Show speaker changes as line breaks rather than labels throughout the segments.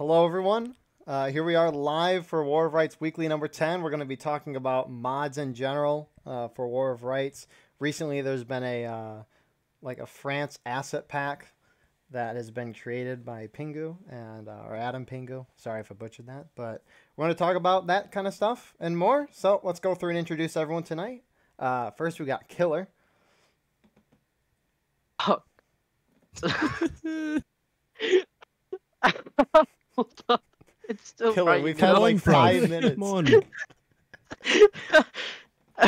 hello everyone. Uh, here we are live for War of Rights Weekly number 10. We're going to be talking about mods in general uh, for War of Rights. Recently, there's been a uh, like a France asset pack that has been created by Pingu and uh, or Adam Pingu. Sorry if I butchered that, but we're going to talk about that kind of stuff and more. So let's go through and introduce everyone tonight. Uh, first, we got Killer.
Oh. Hold on. It's still
Killer,
right.
we've had like
Going from-
five minutes.
Come on.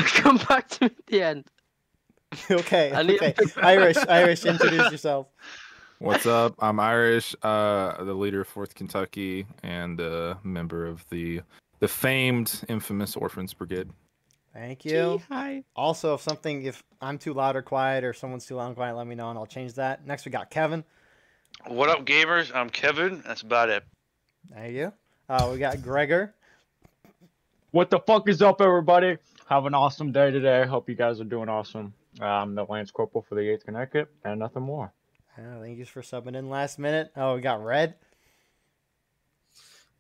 Come back to me at the end.
okay, okay. Irish, Irish, introduce yourself.
What's up? I'm Irish, uh, the leader of Fourth Kentucky, and a member of the the famed, infamous Orphans Brigade.
Thank you.
Hi.
Also, if something, if I'm too loud or quiet, or someone's too loud and quiet, let me know and I'll change that. Next, we got Kevin.
What up, gamers? I'm Kevin. That's about it.
There you. Uh, we got Gregor.
What the fuck is up, everybody? Have an awesome day today. Hope you guys are doing awesome. Uh, I'm the Lance Corporal for the 8th Connecticut, and nothing more.
Uh, thank you for subbing in last minute. Oh, we got Red.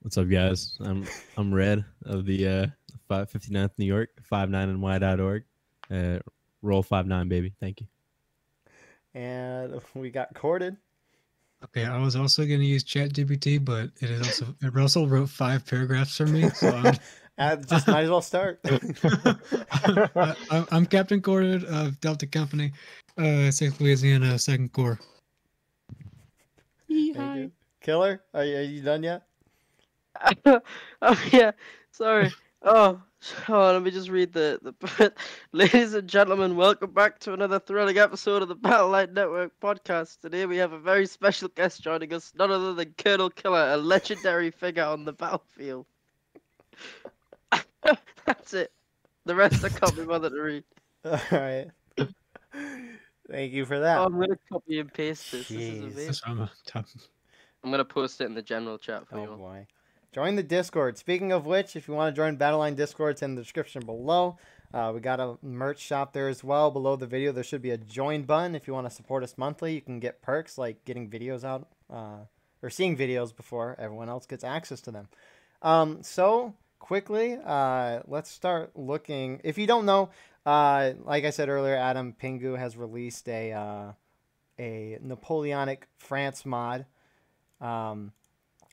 What's up, guys? I'm I'm Red of the uh 559th New York, 59ny.org. Uh, roll 59, baby. Thank you.
And we got Corded.
Okay, I was also going to use ChatGPT, but it is also it also wrote five paragraphs for me, so I'm
Uh, just might as well start.
I, I'm- I'm Captain Corded of Delta Company, uh, Sixth Louisiana Second Corps.
Thank. Killer, are you, are you done yet?
oh yeah, sorry. Oh, hold let me just read the the. Ladies and gentlemen, welcome back to another thrilling episode of the Battle Line Network podcast. Today we have a very special guest joining us, none other than Colonel Killer, a legendary figure on the battlefield. That's it. The rest I can't be bothered to read.
All right. Thank you for that.
Oh, I'm gonna copy and paste this. This is amazing.
I'm a top.
I'm gonna post it in the general chat for
Oh
you. all.
boy. Join the Discord. Speaking of which, if you want to join Battleline Discord, it's in the description below. Uh, we got a merch shop there as well. Below the video, there should be a join button. If you want to support us monthly, you can get perks like getting videos out uh, or seeing videos before everyone else gets access to them. Um, so quickly, uh, let's start looking. If you don't know, uh, like I said earlier, Adam Pingu has released a uh, a Napoleonic France mod. Um,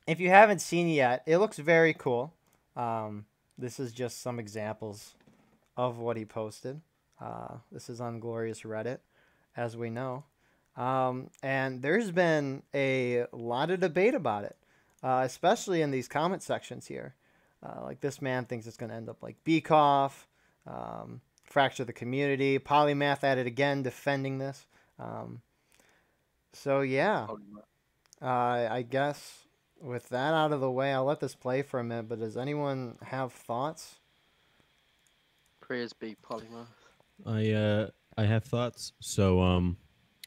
if you haven't seen it yet, it looks very cool. Um, this is just some examples of what he posted. Uh, this is on Glorious Reddit, as we know. Um, and there's been a lot of debate about it, uh, especially in these comment sections here. Uh, like this man thinks it's going to end up like Beekoff, um, fracture the community, Polymath at it again, defending this. Um, so yeah, uh, I guess with that out of the way, I'll let this play for a minute. But does anyone have thoughts?
Prayers be Polymath.
I uh I have thoughts. So um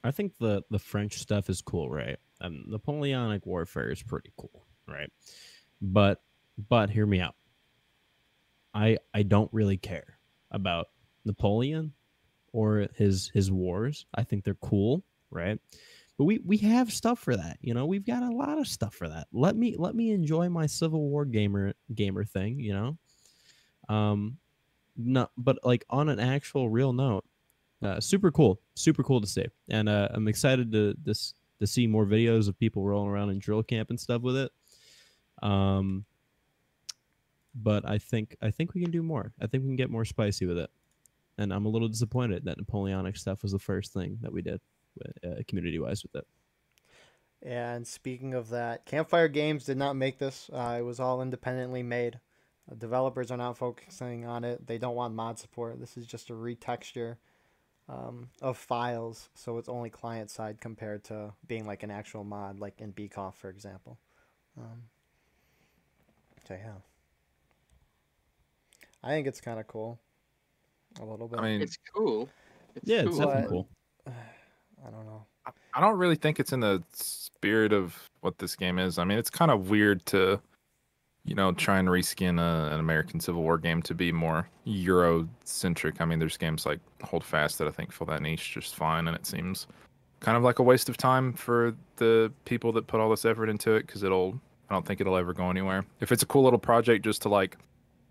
I think the the French stuff is cool, right? Um, Napoleonic warfare is pretty cool, right? But but hear me out. I I don't really care about Napoleon or his his wars. I think they're cool, right? But we we have stuff for that. You know, we've got a lot of stuff for that. Let me let me enjoy my Civil War gamer gamer thing, you know? Um no, but like on an actual real note, uh, super cool, super cool to see, and uh, I'm excited to this to see more videos of people rolling around in drill camp and stuff with it. Um, but I think I think we can do more. I think we can get more spicy with it, and I'm a little disappointed that Napoleonic stuff was the first thing that we did, uh, community wise with it.
And speaking of that, Campfire Games did not make this. Uh, it was all independently made. Uh, developers are not focusing on it. They don't want mod support. This is just a retexture um, of files, so it's only client side compared to being like an actual mod, like in Beekoff, for example. Um, so yeah, I think it's kind of cool. A little bit.
I mean,
It's cool. It's
Yeah,
cool.
it's definitely
But-
cool.
I don't know.
I- don't really think it's in the spirit of what this game is. I mean, it's kind of weird to, you know, try and reskin a, an American Civil War game to be more Euro centric. I mean, there's games like Holdfast that I think fill that niche just fine, and it seems kind of like a waste of time for the people that put all this effort into it because it'll I don't think it'll ever go anywhere. If it's a cool little project just to like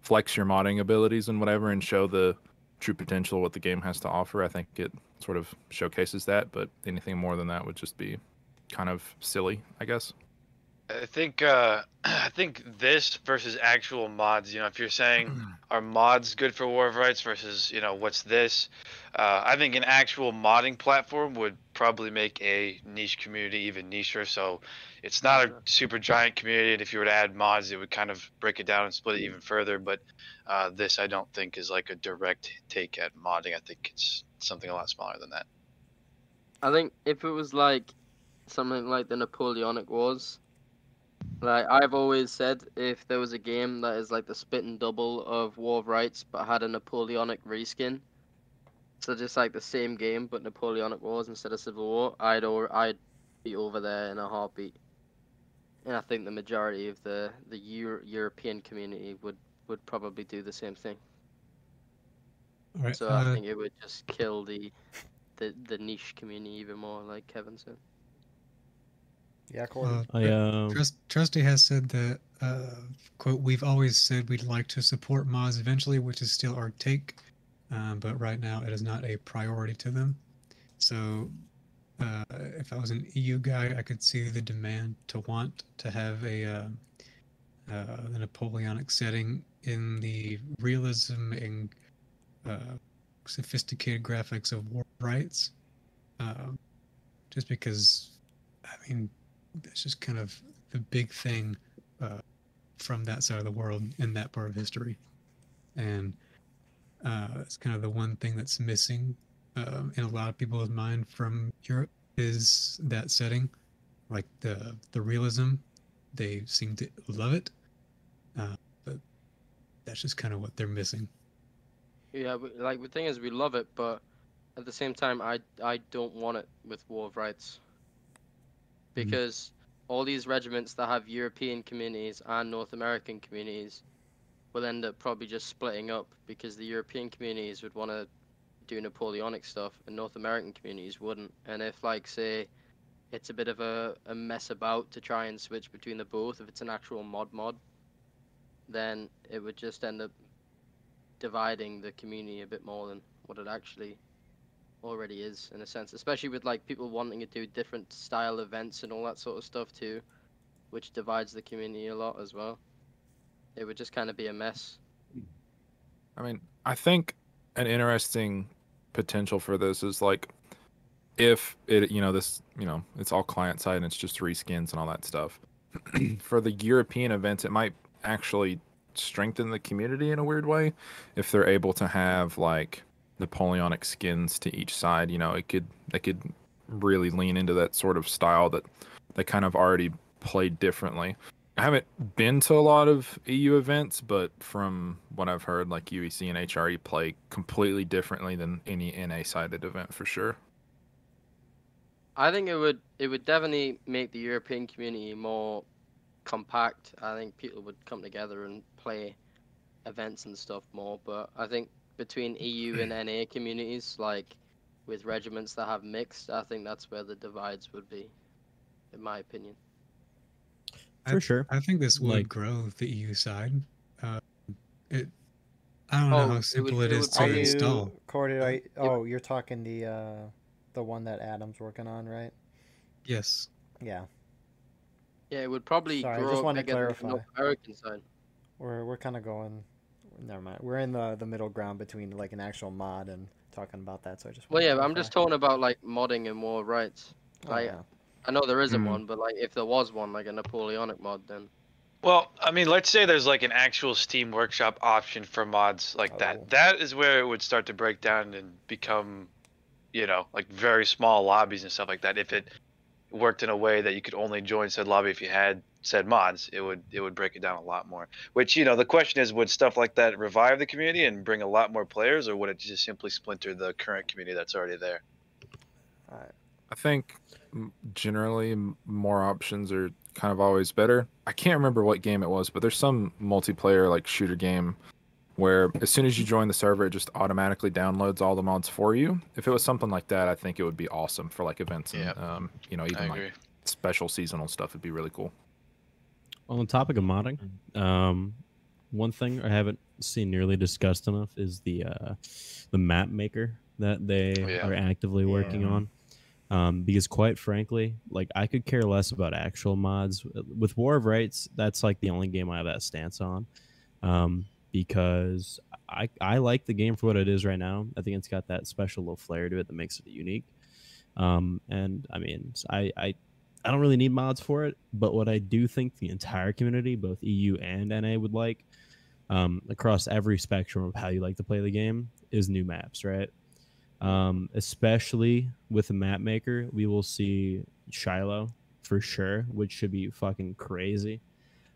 flex your modding abilities and whatever and show the true potential what the game has to offer, I think it sort of showcases that. But anything more than that would just be kind of silly, I guess.
I think uh, I think this versus actual mods. You know, if you're saying are mods good for War of Rights versus you know what's this, uh, I think an actual modding platform would probably make a niche community even nicher. So it's not a super giant community, and if you were to add mods, it would kind of break it down and split it even further. But uh, this, I don't think, is like a direct take at modding. I think it's something a lot smaller than that.
I think if it was like something like the Napoleonic Wars, like I've always said, if there was a game that is like the spit and double of War of Rights but had a Napoleonic reskin, so just like the same game but Napoleonic Wars instead of Civil War, I'd or I'd be over there in a heartbeat. And I think the majority of the the Euro- European community would would probably do the same thing.
All right.
So I
uh,
think it would just kill the the the niche community even more, like Kevin said.
Yeah, Corey.
uh,
I um,
Trust, Trusty has said that, uh, quote, we've always said we'd like to support mods eventually, which is still our take, um, but right now it is not a priority to them. So, uh, if I was an EU guy, I could see the demand to want to have a uh, uh, the Napoleonic setting in the realism and uh, sophisticated graphics of war rights. Um, just because, I mean, that's just kind of the big thing uh, from that side of the world in that part of history, and uh, it's kind of the one thing that's missing um, in a lot of people's mind from Europe is that setting, like the the realism. They seem to love it, uh, but that's just kind of what they're missing.
Yeah, like the thing is, we love it, but at the same time, I I don't want it with War of Rights Mm-hmm. because all these regiments that have European communities and North American communities will end up probably just splitting up because the European communities would want to do Napoleonic stuff and North American communities wouldn't. And if like say it's a bit of a, a mess about to try and switch between the both, if it's an actual mod mod, then it would just end up dividing the community a bit more than what it actually already is in a sense especially with like people wanting to do different style events and all that sort of stuff too which divides the community a lot as well it would just kind of be a mess
I mean, I think an interesting potential for this is like if it, you know, this, you know, it's all client side and it's just reskins and all that stuff. for the European events, it might actually strengthen the community in a weird way if they're able to have like Napoleonic skins to each side. You know, it could they could really lean into that sort of style that they kind of already played differently. I haven't been to a lot of EU events, but from what I've heard, like UEC and HRE play completely differently than any NA sided event for sure.
i think it would it would definitely make the european community more compact i think people would come together and play events and stuff more but i think between eu and na communities like with regiments that have mixed i think that's where the divides would be in my opinion
for sure.
I think this would
Like-
grow the EU side. Uh, it. I don't know
Oh, it
how simple
it
it is
would
to
probably-
install.
Corey, I, oh, you're talking the uh, the one that Adam's working on, right?
Yes.
Yeah,
Yeah, it would probably
Sorry, I just wanted to
bigger the
clarify.
North American side.
we're we're kind of going. Never mind. We're in the the middle ground between like an actual mod and talking about that. So I just.
Well, yeah, I'm just talking about like modding and more rights.
Oh,
like-
yeah.
I know there isn't
Mhm.
one, but like if there was one, like a Napoleonic mod, then
Well, I mean, let's say there's like an actual Steam Workshop option for mods like
Oh.
that. That is where it would start to break down and become, you know, like very small lobbies and stuff like that. If it worked in a way that you could only join said lobby if you had said mods, it would it would break it down a lot more. Which you know, the question is, would stuff like that revive the community and bring a lot more players, or would it just simply splinter the current community that's already there?
I think generally more options are kind of always better. I can't remember what game it was, but there's some multiplayer like shooter game where as soon as you join the server, it just automatically downloads all the mods for you. If it was something like that, I think it would be awesome for like events and
Yeah.
um, you know even like special seasonal stuff would be really cool.
On the topic of modding, um, one thing I haven't seen nearly discussed enough is the uh, the map maker that they
Oh, yeah.
are actively working
Yeah.
on. Um, because quite frankly, like I could care less about actual mods. With War of Rights, that's like the only game I have that stance on. Um, because I I like the game for what it is right now. I think it's got that special little flair to it that makes it unique. Um, and I mean, I, I I don't really need mods for it, but what I do think the entire community, both EU and NA, would like um, across every spectrum of how you like to play the game is new maps, right? Um, especially with the map maker, we will see Shiloh for sure, which should be fucking crazy.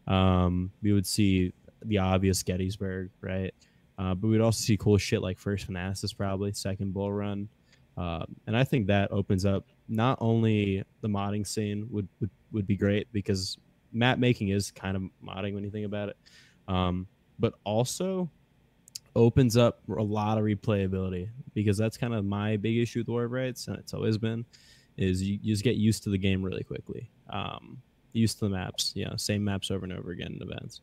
Um, we would see the obvious Gettysburg, right? Uh, but we'd also see cool shit like First Manassas, probably Second Bull Run, um, and I think that opens up not only the modding scene would, would would be great because map making is kind of modding when you think about it, um, but also opens up a lot of replayability because that's kind of my big issue with War of Rights, and it's always been, is you, you just get used to the game really quickly, um, used to the maps, you know, same maps over and over again in events.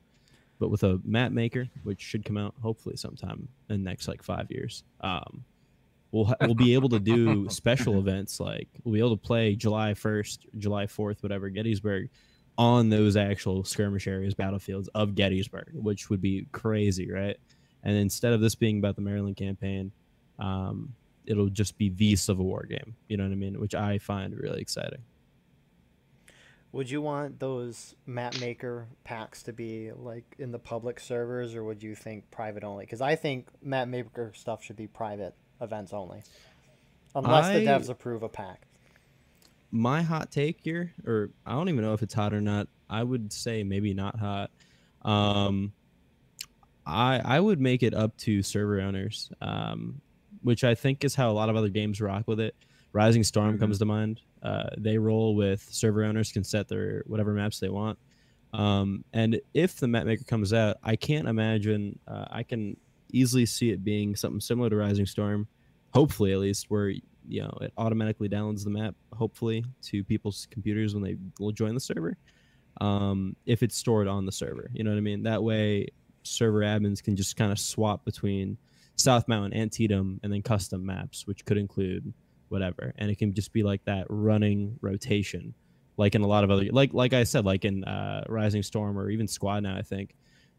But with a map maker, which should come out hopefully sometime in the next like five years, um, we'll we'll be able to do special events like we'll be able to play July first, July fourth, whatever Gettysburg, on those actual skirmish areas, battlefields of Gettysburg, which would be crazy, right? And instead of this being about the Maryland campaign, um, it'll just be the Civil War game. You know what I mean? Which I find really exciting.
Would you want those map maker packs to be like in the public servers, or would you think private only? Because I think map maker stuff should be private events only, unless the devs approve a pack.
my hot take here, or I don't even know if it's hot or not. I would say maybe not hot. Um, I I would make it up to server owners, um, which I think is how a lot of other games rock with it. Rising Storm
Mhm.
comes to mind. Uh, they roll with server owners can set their whatever maps they want. Um, and if the map maker comes out, I can't imagine. Uh, I can easily see it being something similar to Rising Storm, hopefully at least, where you know it automatically downloads the map hopefully to people's computers when they will join the server um, if it's stored on the server. You know what i mean? That way server admins can just kind of swap between south mountain antietam and then custom maps which could include whatever. And it can just be like that running rotation like in a lot of other like like i said like in uh, rising storm or even squad now i think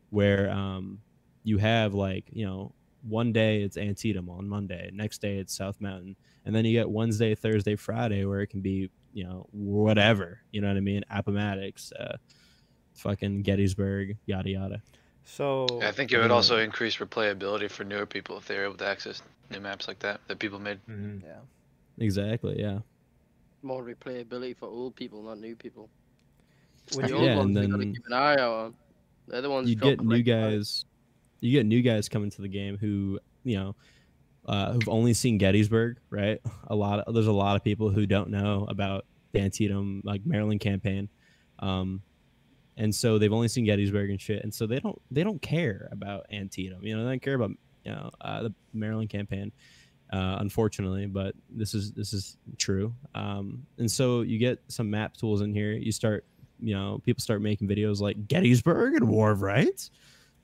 where um, you have like you know one day it's antietam on monday next day it's south mountain and then you get Wednesday, Thursday, Friday, where it can be, you know, whatever. You know what I mean? Appomattox, uh, fucking Gettysburg, yada yada.
So
I think it would also increase replayability for newer people if they were able to access new maps like that that people made.
Mhm.
yeah.
Exactly. Yeah.
More replayability for old people, not new people.
Would
the old
Yeah,
ones
and
we gotta
then
keep an eye out on. They're the ones
You get new
correct by.
guys. You get new guys coming to the game who, you know, uh, who've only seen Gettysburg, right? A lot of there's a lot of people who don't know about the Antietam, like Maryland campaign, um, and so they've only seen Gettysburg and shit, and so they don't they don't care about Antietam. You know, they don't care about you know uh, the Maryland campaign, uh, unfortunately. But this is this is true, um, and so you get some map tools in here. You start, you know, people start making videos like Gettysburg and War of Rights.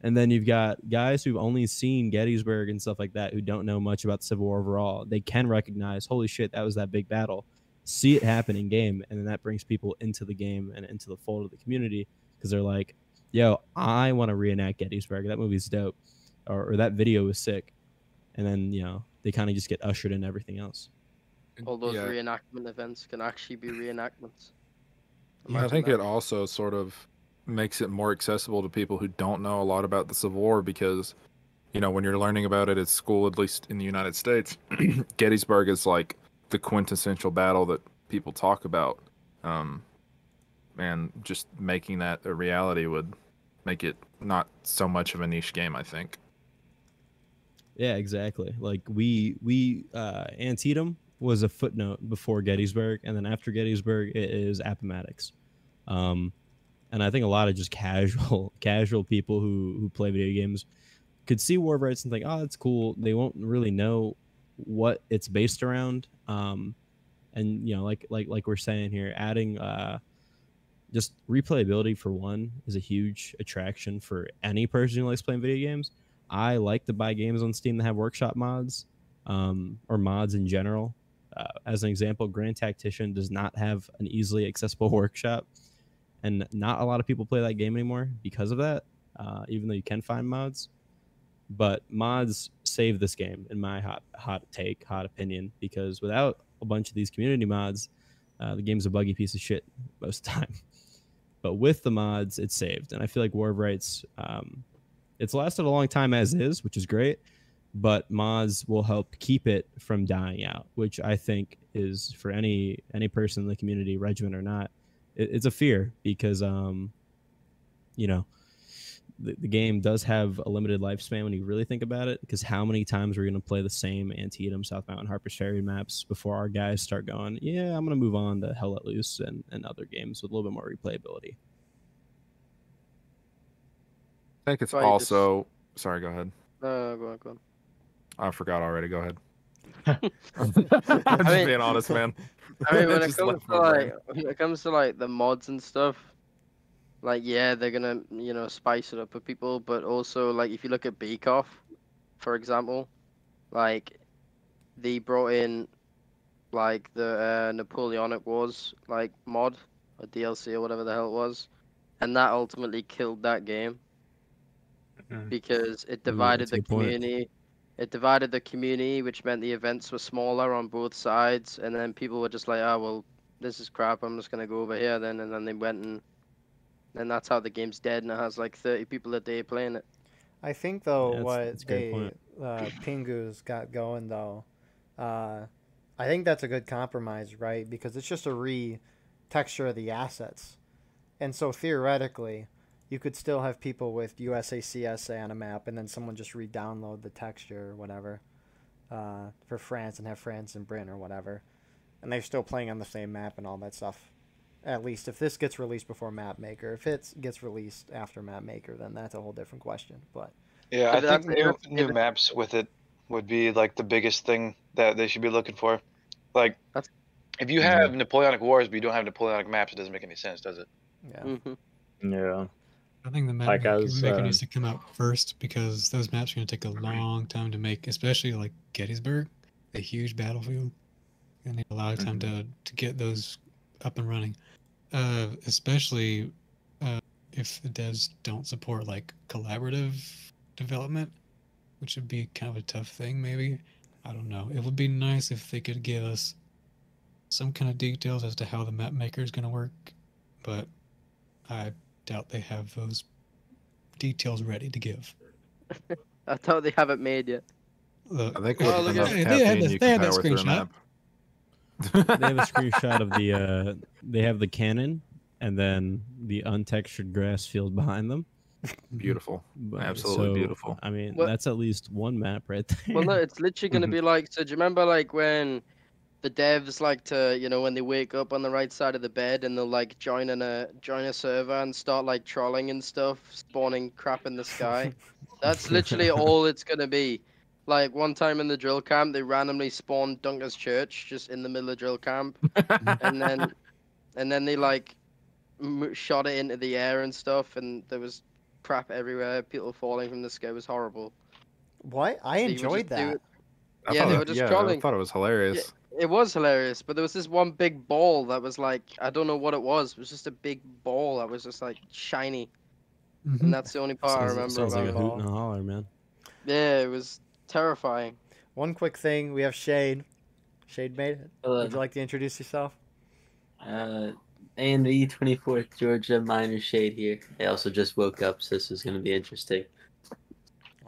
And then you've got guys who've only seen Gettysburg and stuff like that who don't know much about the Civil War overall. They can recognize, holy shit, that was that big battle. See it happen in game, and then that brings people into the game and into the fold of the community because they're like, "Yo, I want to reenact Gettysburg. That movie's dope, or, or that video was sick." And then you know they kind of just get ushered in everything else.
All those
Yeah.
reenactment events can actually be reenactments.
Yeah, I think
that.
it also sort of makes it more accessible to people who don't know a lot about the Civil War because, you know, when you're learning about it at school, at least in the United States, Gettysburg is like the quintessential battle that people talk about. Um, and just making that a reality would make it not so much of a niche game, I think.
Yeah, exactly. Like we we uh Antietam was a footnote before Gettysburg, and then after Gettysburg it is Appomattox. Um and I think a lot of just casual casual people who who play video games could see War of Rights and think, oh, that's cool. They won't really know what it's based around. Um and you know, like like like we're saying here, adding uh just replayability for one is a huge attraction for any person who likes playing video games. I like to buy games on Steam that have workshop mods, um, or mods in general. Uh, as an example, Grand Tactician does not have an easily accessible workshop, and not a lot of people play that game anymore because of that. Uh, even though you can find mods, but mods save this game in my hot hot take, hot opinion, because without a bunch of these community mods, uh, the game's a buggy piece of shit most of the time. But with the mods, it's saved, and I feel like War of Rights, um, it's lasted a long time as is, which is great. But mods will help keep it from dying out, which I think is for any any person in the community, regiment or not, it, it's a fear because um, you know the, the game does have a limited lifespan when you really think about it. Because how many times we're going to play the same Antietam, South Mountain, Harper's Ferry maps before our guys start going, yeah, I'm going to move on to Hell Let Loose and, and other games with a little bit more replayability.
I think it's
Right, just-
also. Sorry, go ahead.
No, go on, go on.
I forgot already. Go ahead. I'm just
mean-
being honest, man.
I mean, when it comes to
my brain.
like when it comes to like the mods and stuff, like yeah, they're gonna you know spice it up for people, but also like if you look at Bake Off, for example, like they brought in like the uh, Napoleonic Wars like mod or DLC or whatever the hell it was, and that ultimately killed that game
Mhm.
because it divided
that's a
the
community. point.
Community. It divided the community, which meant the events were smaller on both sides, and then people were just like, "Oh well, this is crap. I'm just gonna go over here then." And then they went and, and that's how the game's dead, and it has like 30 people a day playing it.
I think though
Yeah, that's-
what
that's a
they uh, Pingu's got going though, uh, I think that's a good compromise, right? Because it's just a re-texture of the assets, and so theoretically, you could still have people with USACSA on a map, and then someone just re-download the texture or whatever uh, for France and have France and Britain or whatever, and they're still playing on the same map and all that stuff. At least if this gets released before Map Maker, if it gets released after Map Maker, then that's a whole different question. But
Yeah, I
If that's-
think new, new maps with it would be like the biggest thing that they should be looking for. Like,
That's-
if you have Napoleonic Wars but you don't have Napoleonic maps, it doesn't make any sense, does it?
yeah.
hmm
Yeah.
I think the map
Like
maker, maker
uh,
needs to come out first because those maps are going to take a long time to make, especially like Gettysburg, a huge battlefield. To need a lot of time to, to get those up and running. Uh, especially uh, if the devs don't support like collaborative development, which would be kind of a tough thing, maybe. I don't know. It would be nice if they could give us some kind of details as to how the map maker is going to work, but I doubt they have those details ready to give.
I thought they haven't made yet.
Look,
I think
Oh,
with
look
enough
at-
Hey, they had
caffeine,
this- they had that
a
screenshot.
they have a screenshot of the uh they have the cannon and then the untextured grass field behind them
Beautiful.
But-
Absolutely
so,
beautiful.
i mean
What-
that's at least one map right there
Well, no, it's literally gonna
Mhm.
be like. So do you remember like when the devs like to, you know, when they wake up on the right side of the bed and they'll like join in a join a server and start like trolling and stuff, spawning crap in the sky. That's literally all it's gonna be. Like one time in the drill camp, they randomly spawned Dunker's Church just in the middle of drill camp, and then, and then they like m- shot it into the air and stuff, and there was crap everywhere. People falling from the sky it was horrible.
What? I
So you would just
enjoyed
do
that.
it-
I
Yeah,
thought
they were just
yeah,
trolling.
I thought it was hilarious.
It was hilarious, but there was this one big ball that was like I don't know what it was. It was just a big ball that was just like shiny,
Mhm.
and that's the only part I remember
sounds
about
like a hoot and a holler man
Yeah, it was terrifying.
One quick thing, we have Shade. Shade made it.
Hello.
Would you like to introduce yourself?
Uh, and the 24th Georgia Minor Shade here. I also just woke up, so this is going to be interesting.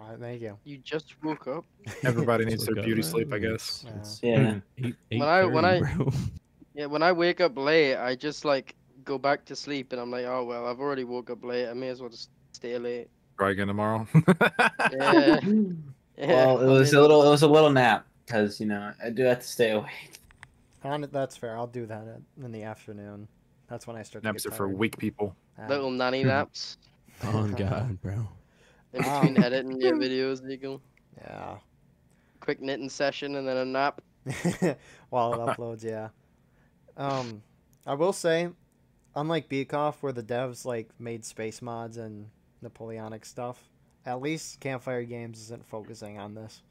All right, thank you.
You just woke up.
Everybody needs their beauty
man.
sleep, I guess.
It's-
Yeah.
When I- when I-
bro.
Yeah, when I wake up late, I just like go back to sleep, and I'm like, oh well, I've already woke up late. I may as well just stay late.
Try again tomorrow.
Yeah. yeah
well, it was a little, it was a little nap because you know I do have to stay awake.
On it, that's fair. I'll do that in the afternoon. That's when I start.
Naps
to
are
get
for weak people.
Little nanny naps
oh god bro
in
Wow.
between editing your videos, Nico.
Yeah.
Quick knitting session and then a nap.
While it uploads, yeah. Um, I will say, unlike Beakoff, where the devs like made space mods and Napoleonic stuff, at least Campfire Games isn't focusing on this.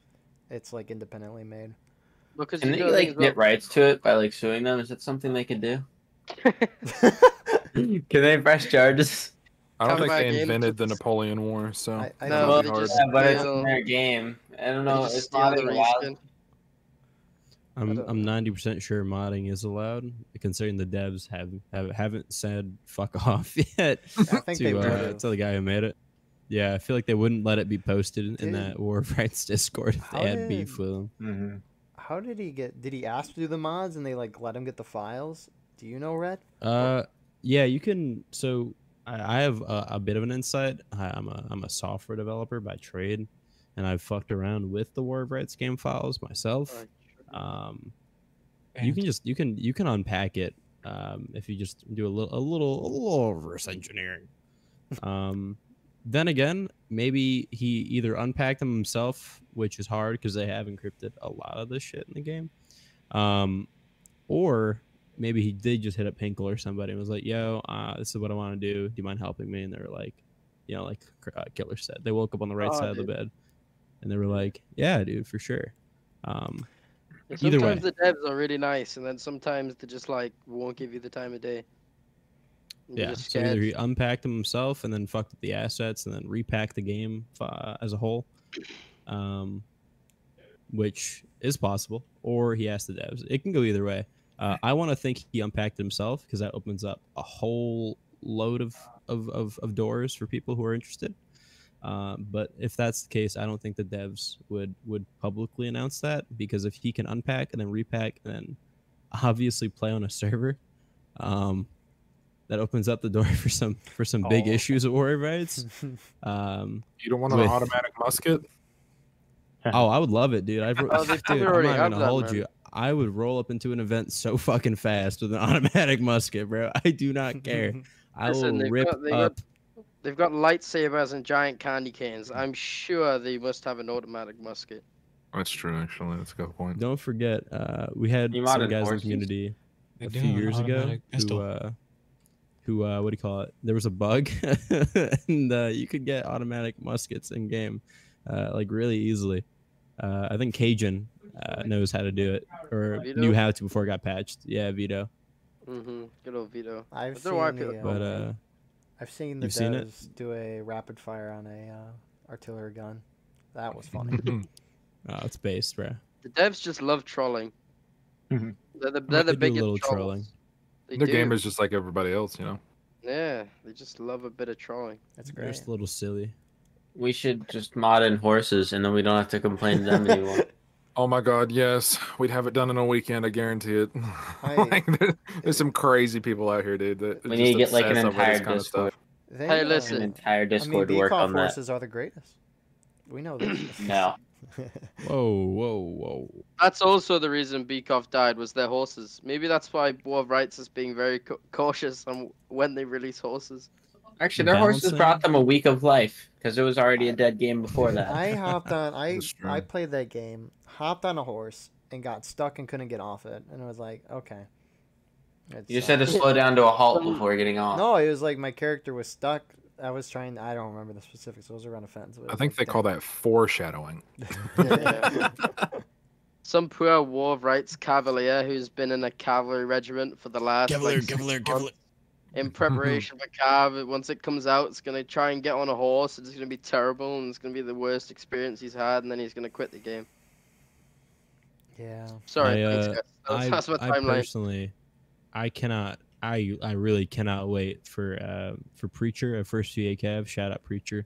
It's like independently made.
Because
Can they
know
like
things
get rights to it by like suing them? Is that something they could do? Can they press charges?
I don't think they
games,
invented the
it's-
Napoleon War, so
I, I
No,
don't know.
just-
Yeah, but it's
steal-
in their game. I don't know. It's
steal
not
the
allowed.
reskin.
I'm I'm ninety percent sure modding is allowed, considering the devs have, have haven't said fuck off yet
I think
to
would.
uh, to the guy who made it. Yeah, I feel like they wouldn't let it be posted in
Dude.
that War of Rights Discord if they
How
had beef
did-
with them.
hmm
How did he get? Did he ask to do the mods and they like let him get the files? Do you know, Red?
Uh, yeah, you can. So I, I have a, a bit of an insight. I, I'm a I'm a software developer by trade, and I've fucked around with the War of Rights game files myself. Um, you can just you can you can unpack it um, if you just do a little a little a little reverse engineering. Um, then again, maybe he either unpacked them himself, which is hard because they have encrypted a lot of this shit in the game, um, or maybe he did just hit up Hinkle or somebody and was like, "Yo, uh, this is what I want to do. Do you mind helping me?" And they were like, you know, like uh, Killer said, they woke up on the right
Oh,
side of the bed, and they were like, "Yeah, dude, for sure." Um,
Yeah,
Either
Sometimes
way.
the devs are really nice, and then sometimes they just like won't give you the time of day. You're
Yeah,
just
so either he unpacked them himself and then fucked up the assets and then repacked the game uh, as a whole, um, which is possible, or he asked the devs. It can go either way. Uh, I want to think he unpacked himself because that opens up a whole load of, of, of, of doors for people who are interested. Uh, but if that's the case, I don't think the devs would would publicly announce that because if he can unpack and then repack and then obviously play on a server, um, that opens up the door for some for some big
Oh.
issues at War of Rights. Um,
you don't want an
With-
automatic musket.
oh, I would love it, dude. I'd,
Oh, they
dude,
probably
I'm not
have
gonna hold
man.
you. I would roll up into an event so fucking fast with an automatic musket, bro. I do not care. I
Listen,
will
they've
rip
got- they got-
up.
They've got lightsabers and giant candy canes. I'm sure they must have an automatic musket.
That's true, actually. That's a good point.
Don't forget, uh, we had
You
some
modded
guys in the community
They
a few years ago
automatic
who uh who uh what do you call it there was a bug and uh you could get automatic muskets in game uh like really easily uh i think cajun uh, knows how to do it or
Vito?
knew how to before it got patched yeah vito
Mm-hmm. Good old Vito.
I've
I
seen
don't know why
the,
people-
uh,
but uh
I've seen the
You've seen it?
devs do a rapid fire on a uh, artillery gun. That was funny.
oh, it's based bro
The devs just love trolling.
Mhm.
They're the,
They
they're the
do a
biggest
little
trolls.
trolling.
They
Their
do.
game is just like everybody else, you know.
Yeah, they just love a bit of trolling.
That's
they're
great.
just a little silly
We should just mod in horses, and then we don't have to complain to them anymore.
Oh my god, yes. We'd have it done in a weekend, I guarantee it.
I-
like, there, there's some crazy people out here, dude. That
We
just
need to get, like, an
obsess over
entire
kind of
Discord.
stuff.
They,
Hey,
uh,
listen.
An entire
I mean,
Discord work
Beakoff
on that.
horses are the greatest. We know this.
No.
whoa whoa whoa
That's also the reason Beakoff died was their horses. Maybe that's why War of Rights is being very cautious on when they release horses.
Actually, their horses brought them a week of life because it was already a dead game before that.
I hopped on. I I played that game. Hopped on a horse and got stuck and couldn't get off it. And I was like, okay. It
You just had to slow down to a halt before getting off.
No, it was like my character was stuck. I was trying. I don't remember the specifics. It was around a fence.
I think
like,
they call that foreshadowing.
Some poor War of Rights cavalier who's been in a cavalry regiment for the last like, six months in preparation for cav. Once it comes out, it's gonna try and get on a horse. It's gonna be terrible, and it's gonna be the worst experience he's had, and then he's gonna quit the game.
yeah.
Sorry,
I,
thanks,
uh,
guys. That's,
I,
that's my
I
timeline.
personally, I cannot. I I really cannot wait for uh for preacher a first VA Cav shout out preacher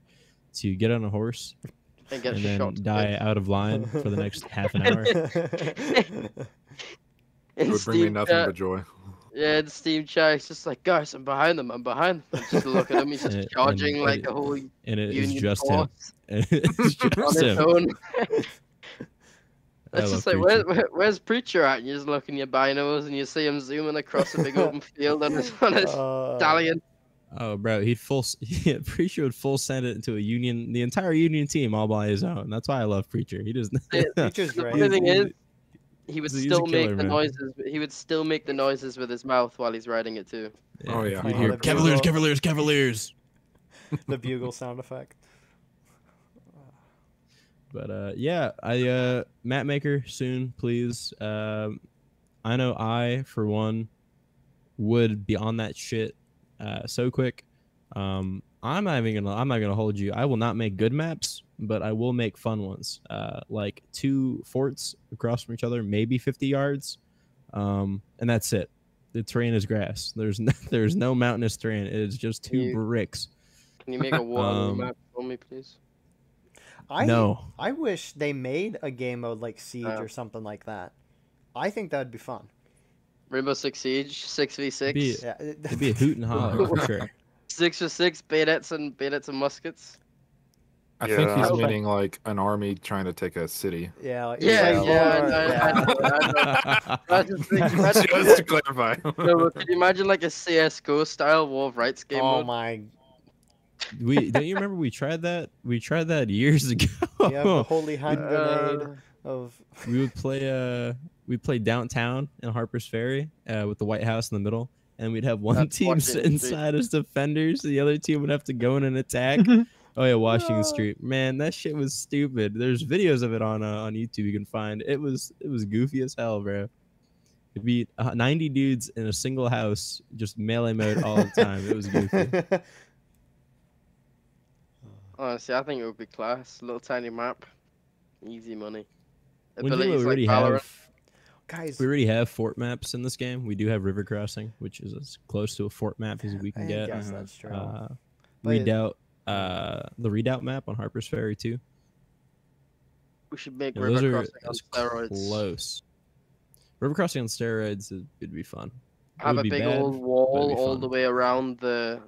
to get on a horse
And get
and
shot.
then die out of line for the next half an hour.
It would bring me nothing
chat,
but joy.
Yeah, in Steam Chase just like, guys, I'm behind them. I'm behind them. Just look at him. He's just
And-
charging
and
like
it-
a whole
and it is
Union
just him.
force
it's
on
just
its
him.
own. It's just like, where, where, where's Preacher at? And you just look in your binos and you see him zooming across a big open field on his, on his
Uh,
stallion.
Oh, bro, he'd full. Yeah, Preacher would full send it into a union, the entire union team all by his own. That's why I love Preacher. He doesn't.
Yeah,
Preacher's
The
great.
funny thing is, he would
he's
still
killer,
make the
man.
noises. He would still make the noises with his mouth while he's riding it too.
Oh, yeah.
You'd hear
the
Cavaliers. Cavaliers, Cavaliers.
the bugle sound effect.
But uh, yeah, I uh, map maker soon, please. Um, I know I for one would be on that shit uh, so quick. Um, I'm not even gonna. I'm not gonna hold you. I will not make good maps, but I will make fun ones. Uh, like two forts across from each other, maybe 50 yards, um, and that's it. The terrain is grass. There's no, there's no mountainous terrain. It is just two
You-
bricks.
Can you make a wall
Um,
map for me, please?
I
no,
I wish they made a game mode like Siege
Oh.
or something like that. I think that'd be fun.
Rainbow Six Siege, six v six,
Be-
Yeah, it-
it'd be a hoot and holler for sure.
six for six, bayonets and bayonets and muskets.
I think he's
Okay.
meaning like an army trying to take a city.
yeah, like-
Yeah,
like
yeah,
war,
I- I-
yeah.
I- I just think- imagine-
Just to clarify.
No, but can you imagine like a CS:GO style War of Rights game
Oh
mode?
my!
we don't you remember we tried that? We tried that years ago.
You have the holy hand
Uh,
of.
we would play uh we played downtown in Harper's Ferry uh, with the White House in the middle, and we'd have one
That's
team sit inside as defenders, the other team would have to go in and attack. oh yeah, Washington Street. Man, that shit was stupid. There's videos of it on uh, on YouTube you can find. It was it was goofy as hell, bro. It'd be uh, 90 dudes in a single house, just melee mode all the time. It was goofy.
Honestly, I think it would be class. Little tiny map, easy money.
When you we already
like
have
Guys,
We already have fort maps in this game. We do have river crossing, which is as close to a fort map as we can get.
I
get.
guess that's true.
Uh,
But it-
redoubt, uh, the redoubt map on Harper's Ferry too.
We should make
Yeah,
River
those are
Crossing on steroids.
close. River crossing on steroids, it, it'd be fun. It
Have a big
bad,
old wall all the way around the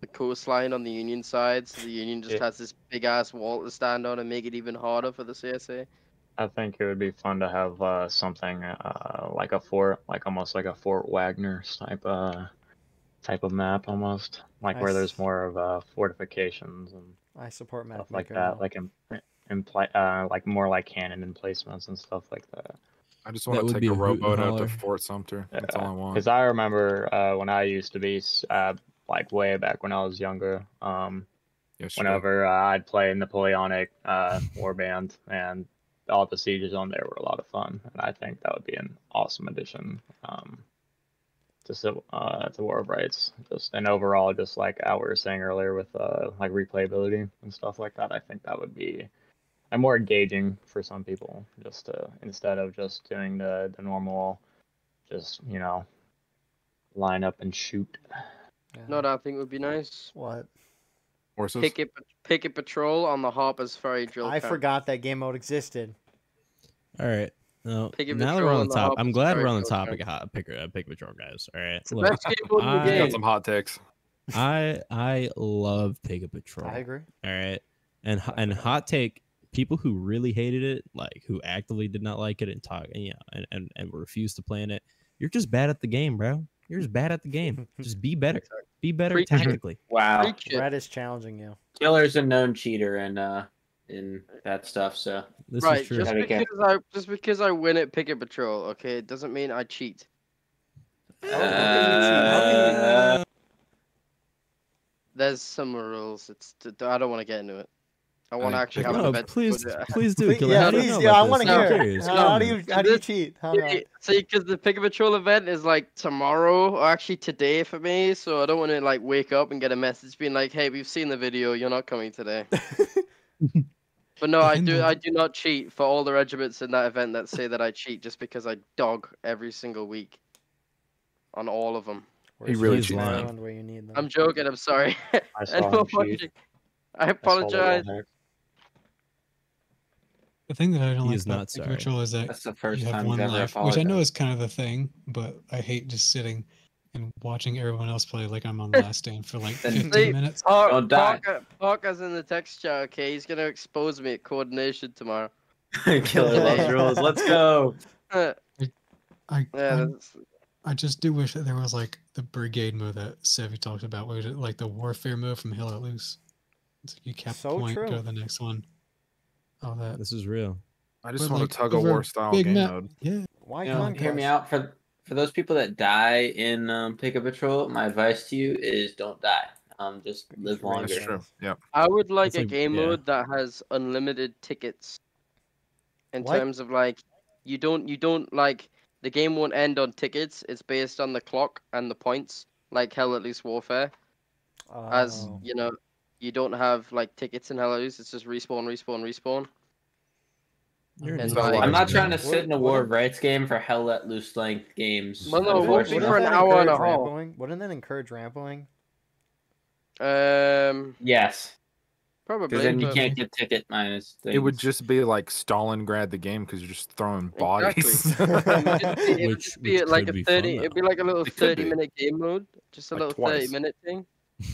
the coastline on the Union side, so the Union just
Yeah.
has this big ass wall to stand on and make it even harder for the CSA.
I think it would be fun to have uh, something uh, like a fort, like almost like a Fort Wagner type uh, type of map, almost like where there's more of uh, fortifications and
I support
stuff
map
like that,
though.
like in, in uh, like more like cannon emplacements and stuff like that.
I just
That
want to take a
a
rowboat out to Fort Sumter. That's all I want.
Because I remember uh, when I used to be uh, like way back when I was younger. Um,
Yeah,
whenever uh, I'd play Napoleonic uh, Warband, and all the sieges on there were a lot of fun, and I think that would be an awesome addition um, to Civ- uh, to War of Rights. Just and overall, just like I was saying earlier with uh, like replayability and stuff like that, I think that would be uh, more engaging for some people. Just to, instead of just doing the the normal, just you know, line up and shoot.
Yeah.
No, that I think it would be nice.
What?
Horses?
Picket Picket Patrol on the Harper's Ferry drill.
I
camp.
forgot that game mode existed.
All right. Now,
Picket
now that we're on the
the
top, I'm glad we're on the
drill
topic
camp.
of hot pick, uh, pick patrol guys. All right.
It's the
Look,
best game mode the
I-
You got some hot takes.
I I love pick a patrol.
I agree.
All right. And and hot take people who really hated it, like who actively did not like it and talk, and, you know, and, and and refused to play in it. You're just bad at the game, bro. You're just bad at the game. Just be better. Be better
Preach.
tactically.
Wow.
Preach it.
Is challenging you.
Killer's a known cheater and uh in that stuff, so
This
right,
is true.
just because I just because I win at Picket Patrol, okay, it doesn't mean I cheat.
Uh,
There's some rules. It's I don't want to get into it. I want to
Hey,
actually have
no,
an event.
please,
with it.
please do.
Please-
Killer.
yeah,
How do you
please,
know
yeah, I want to
I'm
hear. How, how do you how do you cheat? How, how-
See, See, because the Picket Patrol event is like tomorrow, or actually today for me, so I don't want to like wake up and get a message being like, "Hey, we've seen the video. You're not coming today." But no, I do. I do not cheat for all the regiments in that event that say that I cheat just because I dog every single week on all of them.
Where's
really
the
cheats.
island where you need them?
I'm joking. I'm sorry.
I saw him cheat.
I
I saw the
apologize.
wall hack.
The thing that I don't
He
like
is
about
not
Picket
sorry.
Patrol is that
that's the first
you have
time
one
you've ever
life, which I know is kind of the thing, but I hate just sitting and watching everyone else play like I'm on last stand for like 15
See,
minutes.
Park,
Don't die.
Parker, Parker's in the text chat. Okay, he's gonna expose me at coordination tomorrow.
Killer loves rules. Let's go.
I, I,
that's,
I just do wish that there was like the brigade move that Sevi talked about, where it, like the warfare move from Hell Let Loose. It's like you cap
So
point,
true.
go to the next one. All that.
This is real.
I just
But,
want
like,
a tug of
over
war style game
map-
mode.
Yeah,
Why
can't You hear me out for for those people that die in um, Pick a Patrol, my advice to you is don't die. Um, just live
Right.
longer.
That's true. Yeah.
I would like
It's
a
like-
game
yeah.
mode that has unlimited tickets. In
Like-
terms of like, you don't you don't like the game won't end on tickets. It's based on the clock and the points, like Hell Let Loose Warfare. As
Oh.
you know, you don't have like tickets in Hell Let Loose. It's just respawn, respawn, respawn.
You're
And
an
like-
idiot.
I'm not trying to
What-
sit in a
what
War of Rights game for Hell Let Loose length games.
Well, no,
Wouldn't-
what for an
that
hour and a
encourage
half?
Wouldn't that encourage rambling?
Um,
Yes,
probably.
because then you can't get ticket minus. Things.
It would just be like Stalingrad the game because you're just throwing bodies.
Exactly. It would just be-
Which-
just be
which
like
could
a
be
thirty. It'd be like a little thirty
be.
minute game mode, just a
Like
little
twice.
thirty minute thing.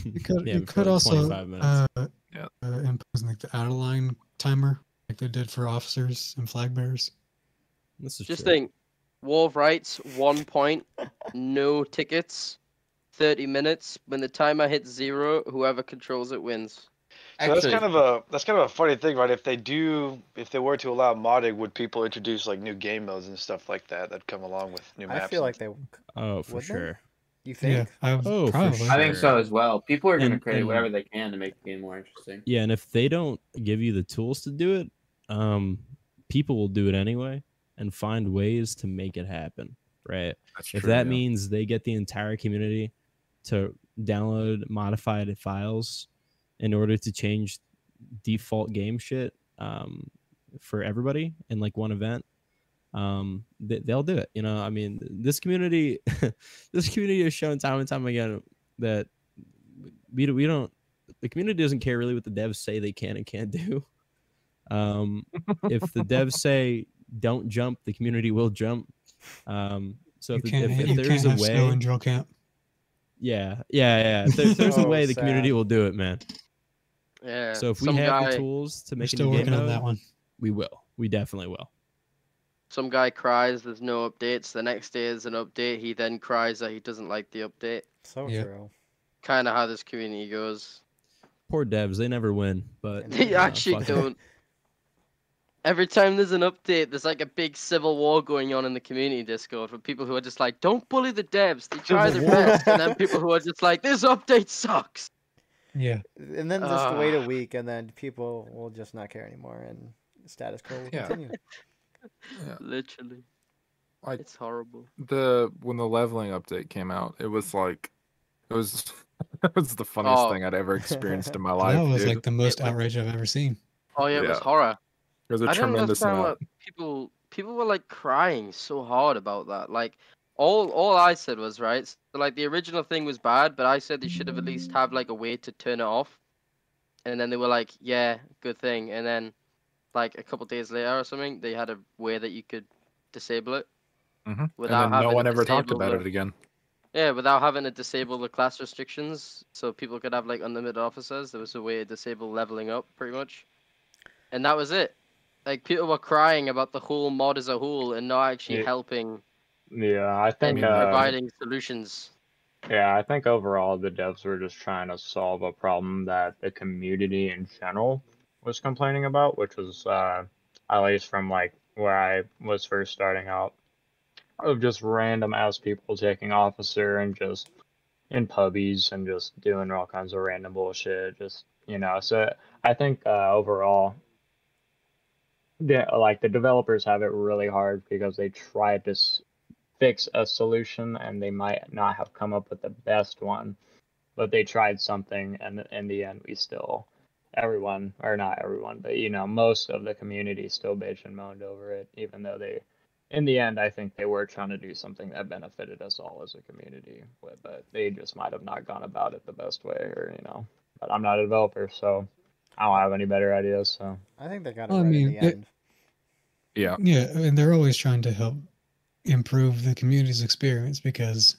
You could,
Yeah,
you could also
25
uh,
Yeah.
uh, impose like the out of line timer, like they did for officers and flag bearers.
This is
Just
true.
think, War of Rights, one point, no tickets, thirty minutes. When the timer hits zero, whoever controls it wins.
So that's kind of a that's kind of a funny thing, right? If they do, if they were to allow modding, would people introduce like new game modes and stuff like that that come along with new maps?
I feel like they.
Oh, for
Wouldn't they?
sure.
You think?
Yeah, I
Oh, for
probably.
sure.
I think so as well. People are going to create
and-
whatever they can to make the game more interesting.
Yeah, and if they don't give you the tools to do it, um, people will do it anyway and find ways to make it happen. Right.
That's
if
true,
that
yeah.
means they get the entire community to download modified files in order to change default game shit um, for everybody in like one event um they, they'll do it you know i mean this community this community has shown time and time again that we, we don't the community doesn't care really what the devs say they can and can't do um if the devs say don't jump the community will jump um so if, if, if there's
can't
a
have snow
way
in drill camp.
yeah yeah yeah if, there- if there's a way the community will do it man
Yeah.
so if we have
guy,
the tools to
We're
make a
still
new game
working on
mode,
that one.
we will we definitely will
some guy cries, there's no updates. The next day is an update. He then cries that he doesn't like the update.
So
Yeah.
true.
Kind of how this community goes.
poor devs they never win but
They
uh,
actually don't. Every time there's an update, there's like a big civil war going on in the community Discord for people who are just like, "Don't bully the devs. They try their best," and then people who are just like, "This update sucks."
Yeah,
And then just ah. wait a week, and then people will just not care anymore, and status quo will
Yeah.
continue.
Literally,
Like
it's horrible.
the when the leveling update came out, it was like it was it was the funniest
Oh.
thing I'd ever experienced in my life.
that was
dude.
like the most outrage I've ever seen.
Oh yeah, it was horror.
Was a
I
tremendous amount.
what people people were like crying so hard about that. Like all all I said was right. So, like the original thing was bad, but I said they should have at least have like a way to turn it off. And then they were like, "Yeah, good thing." And then like a couple days later or something, they had a way that you could disable it.
hmm
without
and then no one ever talked about
the-
it again.
Yeah, without having to disable the class restrictions, so people could have like unlimited officers. There was a way to disable leveling up, pretty much, and that was it. Like people were crying about the whole mod as a whole and not actually
Yeah.
helping
Yeah, I think. uh,
providing solutions.
Yeah, I think overall the devs were just trying to solve a problem that the community in general was complaining about, which was uh, at least from like where I was first starting out, of just random ass people taking officer and just in pubbies and just doing all kinds of random bullshit. Just you know, so I think uh, overall, the like the developers have it really hard because they tried to fix a solution and they might not have come up with the best one, but they tried something and in the end we still everyone or not everyone, but you know most of the community still bitched and moaned over it, even though they in the end I think they were trying to do something that benefited us all as a community, but they just might have not gone about it the best way or you know. But I'm not a developer, so I don't have any better ideas. So
I think they got it
Well, I
right in
mean,
the
it-
end.
Yeah.
Yeah, and they're always trying to help improve the community's experience because,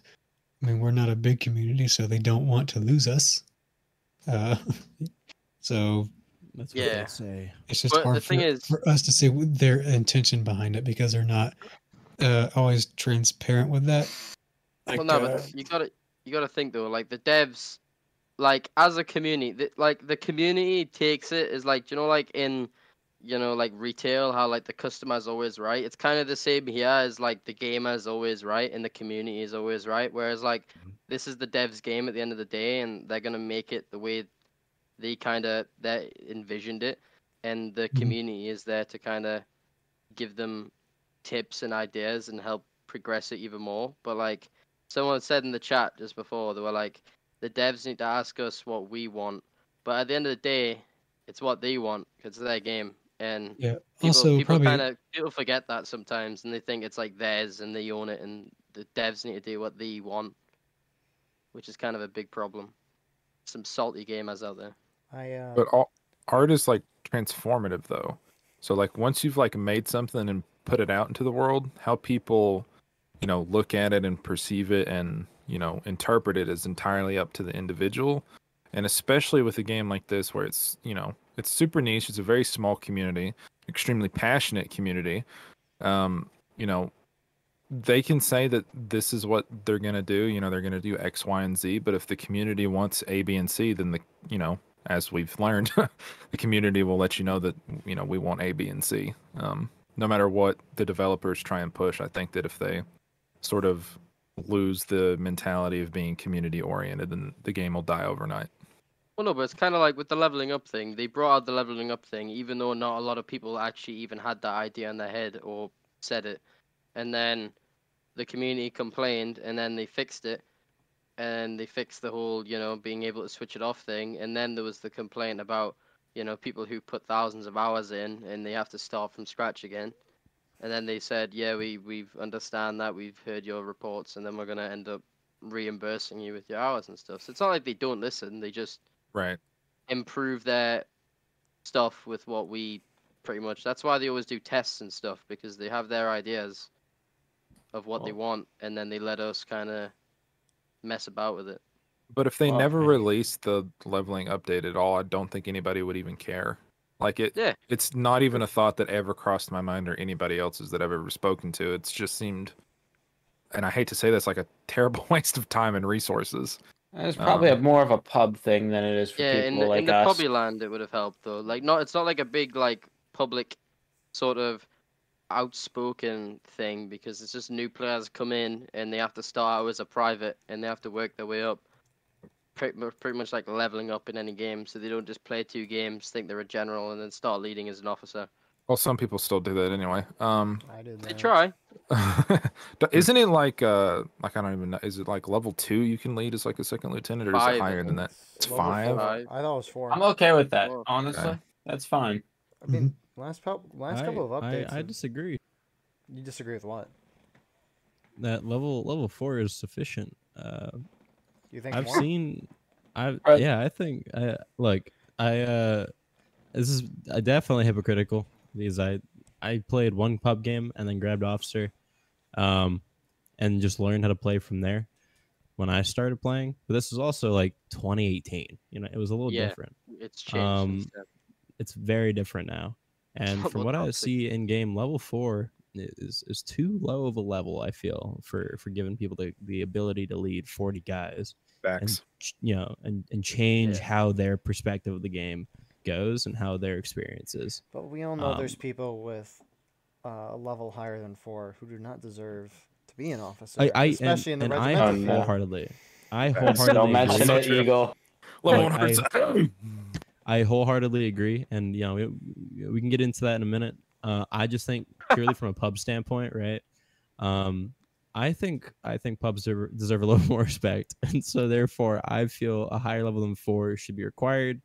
I mean, we're not a big community, so they don't want to lose us. Uh, so
That's what
Yeah.
they say.
it's just
But the
hard for,
is-
for us to see their intention behind it because they're not uh, always transparent with that. Like,
well, no,
uh,
but you gotta you gotta think though, like the devs, like as a community, the, like the community takes it as like you know, like in you know, like retail, how like the customer's always right. It's kind of the same here as like the gamer is always right and the community is always right. Whereas like
Mhm.
this is the devs' game at the end of the day, and they're gonna make it the way they kind of they envisioned it, and the
Mhm.
community is there to kind of give them tips and ideas and help progress it even more. But like someone said in the chat just before, they were like, the devs need to ask us what we want, but at the end of the day, it's what they want 'cause it's their game, and
Yeah.
people,
also,
people
probably
kind of people forget that sometimes, and they think it's like theirs and they own it, and the devs need to do what they want, which is kind of a big problem. Some salty gamers out there.
I uh,
But all, art is like transformative though. So like once you've like made something and put it out into the world, how people, you know, look at it and perceive it and, you know, interpret it is entirely up to the individual. And especially with a game like this where it's, you know, it's super niche, it's a very small community, extremely passionate community. Um, you know, they can say that this is what they're going to do, you know, they're going to do X, Y, and Z, but if the community wants A, B, and C, then the, you know, as we've learned, the community will let you know that you know we want A, B, and C. Um, no matter what the developers try and push, I think that if they sort of lose the mentality of being community oriented, then the game will die overnight.
Well, no, but it's kind of like with the leveling up thing. They brought out the leveling up thing, even though not a lot of people actually even had that idea in their head or said it. And then the community complained, and then they fixed it. And they fixed the whole, you know, being able to switch it off thing. And then there was the complaint about, you know, people who put thousands of hours in and they have to start from scratch again. And then they said, yeah, we we've understand that, we've heard your reports, and then we're gonna end up reimbursing you with your hours and stuff. So it's not like they don't listen; they just
Right.
improve their stuff with what we pretty much that's why they always do tests and stuff because they have their ideas of what they want and then they let us kind of mess about with it
But if they
Well,
never
I-
release the leveling update at all, I don't think anybody would even care. Like it,
Yeah.
it's not even a thought that ever crossed my mind or anybody else's that I've ever spoken to. It's just seemed, and I hate to say this, like a terrible waste of time and resources.
It's probably
Um,
a more of a pub thing than it is for
yeah in
people
the,
like
in the
us.
puppy land it would have helped though like not it's not like a big like public sort of outspoken thing because it's just new players come in and they have to start out as a private and they have to work their way up pretty, mu- pretty much like leveling up in any game so they don't just play two games think they're a general and then start leading as an officer
Well, some people still do that anyway. Um,
I did
they try
isn't it like uh, like I don't even know? Is it like level two you can lead as like a second lieutenant, or is
Five,
it higher than that?
It's
It's five?
Five.
I thought it was four.
I'm okay with that, honestly. That's fine.
I mean, last pub, last
I,
couple of updates.
I,
have-
disagree.
you disagree with what?
That level level four is sufficient. Uh,
You think
I've
more?
seen, I
Uh,
yeah, I think I like I uh, this is I definitely hypocritical because I I played one pub game and then grabbed officer, um, and just learned how to play from there. When I started playing, but this is also like 2018. You know, it was a little
Yeah.
different.
it's changed
Um. It's very different now. And from what I see in game, level four is is too low of a level. I feel for for giving people the, the ability to lead 40 guys and
Facts.
ch- you know and and change
Yeah.
how their perspective of the game goes and how their experience is.
But we all know there's
Um,
people with uh, a level higher than four who do not deserve to be an officer,
I, I
especially
and,
in the
and I
regimental
no.
field.
wholeheartedly, I wholeheartedly
Don't
agree.
mention
So
it,
true.
Eagle.
Level
Like, I- I wholeheartedly agree, and you know we, we can get into that in a minute. Uh, I just think purely from a pub standpoint, right? Um, I think I think pubs deserve, deserve a little more respect, and so therefore I feel a higher level than four should be required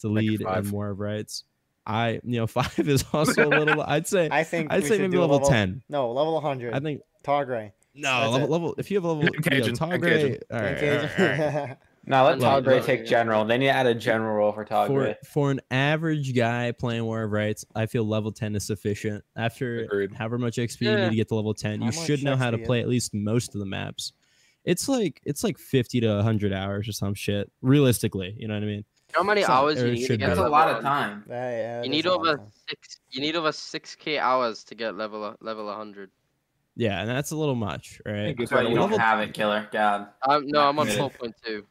to
Make
lead in
five.
more of rights. I you know five is also a little. I'd say
I think
I'd say maybe
do a
level, ten.
No, level 100.
I think
Tar Gray.
no level, level. If you have a level,
Dan
you know,
Cajun,
Tall
Dan
Gray,
Cajun.
all
Dan
right, all right, all right.
Cajun.
Now let
No,
Todd Gray take general. They need to add a general role for Todd
for
Gray.
for an average guy playing War of Rights, I feel level ten is sufficient. After
Agreed.
however much XP you need to get to level ten,
How
you should know how to
XP is
play at least most of the maps. It's like it's like fifty to hundred hours or some shit. Realistically, you know what I mean?
how many
it's not-
hours
or
you need to get
be.
That's a lot of time.
Yeah, yeah,
you need
is a lot of
over six you need over 6k hours to get level a- level 100
Yeah, and that's a little much, right?
That's why you
level-
don't have it, Killer. God.
um, no i'm on
committed.
4.2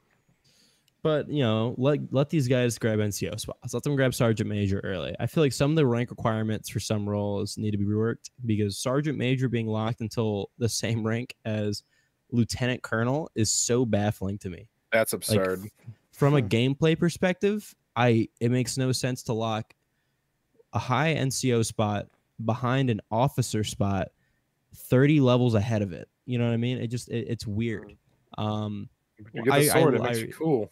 but you know, let let these guys grab NCO spots. Let them grab sergeant major early. I feel like some of the rank requirements for some roles need to be reworked because sergeant major being locked until the same rank as lieutenant colonel is so baffling to me.
That's absurd.
From a
Hmm.
gameplay perspective, I it makes no sense to lock a high NCO spot behind an officer spot 30 levels ahead of it. You know what I mean? It just it, it's weird. Um
you get the
I- I-
sword, it makes
I-
you cool.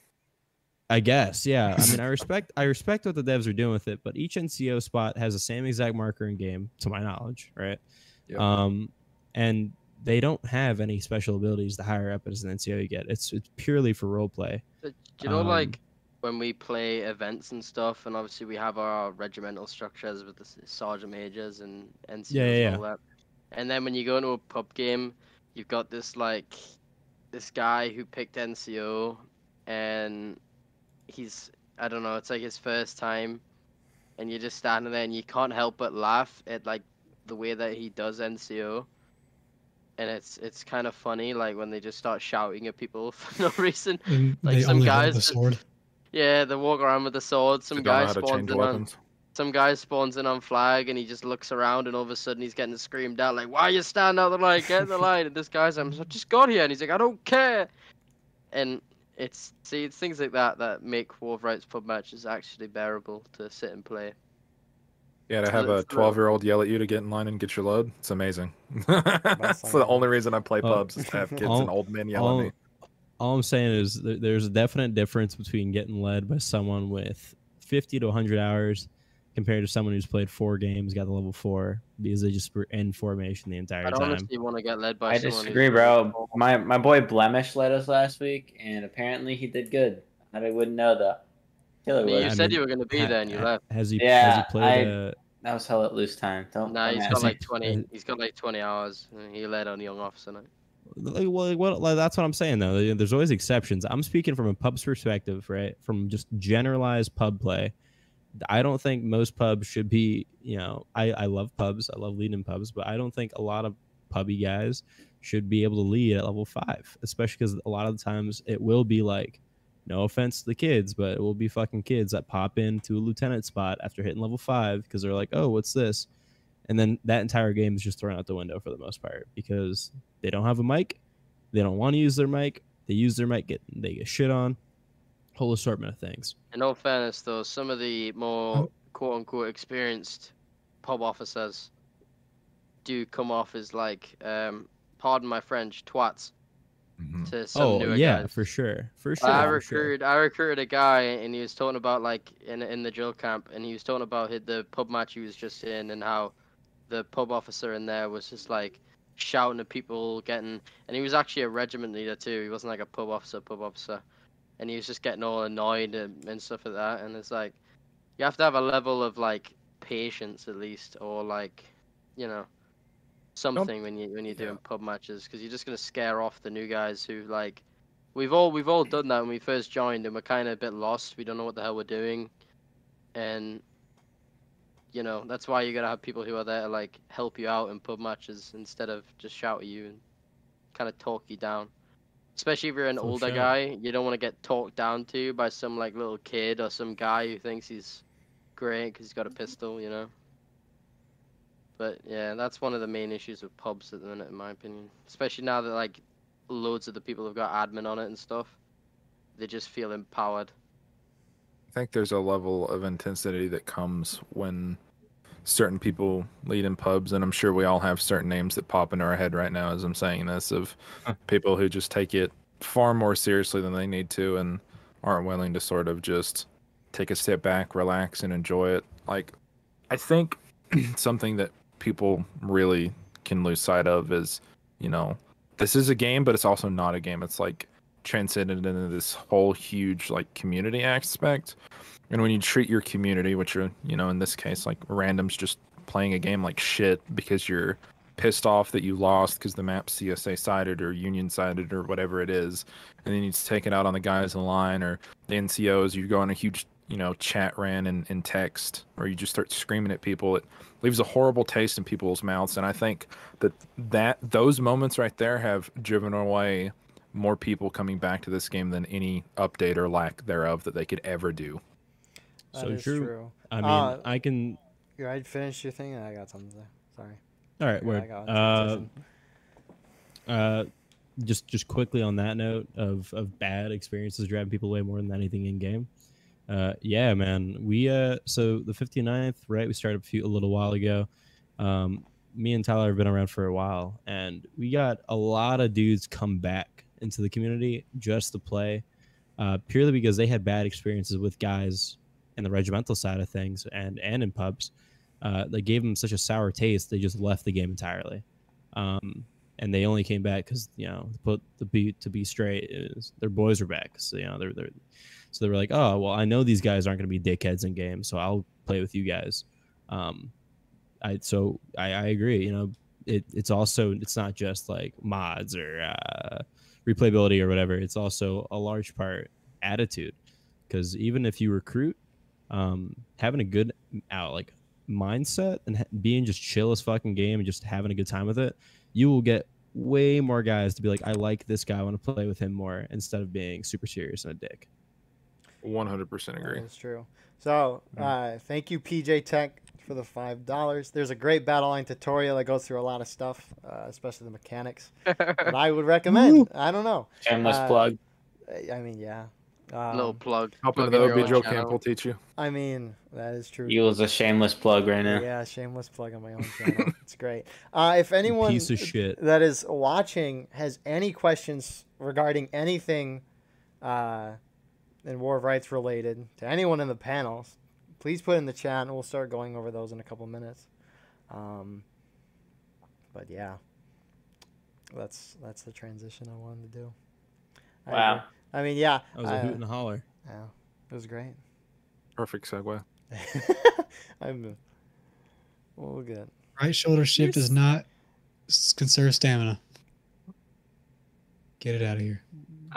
I guess, yeah. I mean, I respect I respect what the devs are doing with it, but each NCO spot has the same exact marker in game, to my knowledge, right?
Yep.
Um, and they don't have any special abilities the higher up as an NCO you get. It's it's purely for role play.
But Do you know,
Um,
like when we play events and stuff, and obviously we have our regimental structures with the sergeant majors and NCOs
Yeah, yeah,
and all that. And then when you go into a pub game, you've got this like this guy who picked NCO, and he's I don't know, it's like his first time, and you're just standing there and you can't help but laugh at like the way that he does NCO. And it's it's kind of funny, like when they just start shouting at people for no reason.
And
Like some
only
guys
the sword.
Yeah, they walk around with the sword. Some
They don't know
guy spawns in on some guy spawns in on flag and he just looks around and all of a sudden he's getting screamed out like, "Why you stand out the line? Get in the line!" And this guy's, "I'm I just got here," and he's like, "I don't care." And it's see, it's things like that that make War of Rights pub matches actually bearable to sit and play.
Yeah, to have a 12 year old yell at you to get in line and get your load, it's amazing. That's the only reason I play
Uh,
pubs is to have kids
all-
and old men yell
all,
at me.
all I'm saying is there's a definite difference between getting led by someone with 50 to 100 hours compared to someone who's played four games, got the level four because they just were in formation the entire time.
I'd
time.
honestly want to get led by
I
someone. who's
disagree,
really
bro. My my boy Blemish led us last week, and apparently he did good. I wouldn't know though. Killer
I you
was.
I
said
mean,
you were going to be
Ha-
there and you
ha-
left.
Has he? has
Yeah,
he played?
I-
uh,
That was Hell Let Loose time. Don't.
Nah,
don't
he's
ask
got
he-
like
me.
20.
has-
He's got like 20 hours. He led on Young Officer night.
like, well, what, like, that's what I'm saying though. There's always exceptions. I'm speaking from a pub's perspective, right? From just generalized pub play. I don't think most pubs should be, you know, I, I love pubs. I love leading pubs, but I don't think a lot of pubby guys should be able to lead at level five, especially because a lot of the times it will be like, no offense to the kids, but it will be fucking kids that pop into a lieutenant spot after hitting level five because they're like, oh, what's this? And then that entire game is just thrown out the window for the most part because they don't have a mic, they don't want to use their mic, they use their mic, get they get shit on, whole assortment of things.
In all fairness, though, some of the more
Oh.
quote unquote experienced pub officers do come off as like, um, pardon my French, twats
Mhm.
to some
oh
newer
yeah,
guys.
for sure, for sure.
I
for sure.
recruited I recruited a guy and he was talking about like in in the drill camp and he was talking about hit the pub match he was just in and how the pub officer in there was just like shouting at people getting and he was actually a regiment leader too he wasn't like a pub officer pub officer and he was just getting all annoyed and, and stuff like that. And it's like you have to have a level of like patience at least or like you know something when you when you're
yeah.
doing pub matches because you're just gonna scare off the new guys who like we've all we've all done that when we first joined and we're kind of a bit lost. We don't know what the hell we're doing. And you know that's why you gotta have people who are there to like help you out in pub matches instead of just shout at you and kind of talk you down especially if you're an
For
older
sure.
guy you don't want to get talked down to by some like little kid or some guy who thinks he's great because he's got a pistol you know? But yeah that's one of the main issues with pubs at the minute in my opinion. Especially now that like loads of the people have got admin on it and stuff they just feel empowered
I think there's a level of intensity that comes when certain people lead in pubs, and I'm sure we all have certain names that pop into our head right now as I'm saying this of people who just take it far more seriously than they need to and aren't willing to sort of just take a step back, relax, and enjoy it. Like, I think something that people really can lose sight of is, you know, this is a game, but it's also not a game. It's like transcended into this whole huge like community aspect. And when you treat your community, which are, you know, in this case, like randoms just playing a game like shit because you're pissed off that you lost because the map's CSA sided or Union sided or whatever it is, and then you take it out on the guys in line or the NCOs, you go on a huge, you know, chat ran in, in text, or you just start screaming at people. It leaves a horrible taste in people's mouths. And I think that that those moments right there have driven away more people coming back to this game than any update or lack thereof that they could ever do.
That
So
is
true.
true.
I mean,
Uh,
I can.
You ready to finish your thing? And I got something to. Sorry.
All right,
Yeah,
word.
I got a
Uh, uh, just just quickly on that note of of bad experiences driving people away more than anything in game. Uh, yeah, man. We uh, so the 59th, right? We started a few a little while ago. Um, me and Tyler have been around for a while, and we got a lot of dudes come back into the community just to play, uh, purely because they had bad experiences with guys in the regimental side of things and and in pubs. Uh, that gave them such a sour taste, they just left the game entirely. Um, and they only came back because you know put the be to be straight is their boys were back so you know they're, they're so they were like oh well i know these guys aren't going to be dickheads in game so i'll play with you guys um i so i, I agree you know it, it's also it's not just like mods or uh, replayability or whatever it's also a large part attitude because even if you recruit um having a good out like mindset and ha- being just chill as fucking game and just having a good time with it you will get way more guys to be like, I like this guy, I want to play with him more, instead of being super serious and a dick.
100% agree.
That is true. So, uh, thank you, PJ Tech, for the five dollars. There's a great battle line tutorial that goes through a lot of stuff, uh, especially the mechanics. that I would recommend. I don't know.
Shameless
Uh,
plug.
I I mean, yeah. Um,
Little plug.
Helping
Plug
the
in your
OB Joe Camp will teach you.
I mean, that is true.
You was a shameless plug right now.
Yeah, shameless plug on my own channel. it's great. Uh, if anyone
Piece of shit.
that is watching has any questions regarding anything uh, in War of Rights related to anyone in the panels, please put in the chat and we'll start going over those in a couple minutes. Um, but yeah, that's that's the transition I wanted to do. I
Wow.
agree. I mean, yeah.
That was a
uh,
hoot and a holler.
yeah, it was great.
Perfect segue.
I'm. Well, we're good.
Right shoulder shift does not conserve stamina. Get it out of here.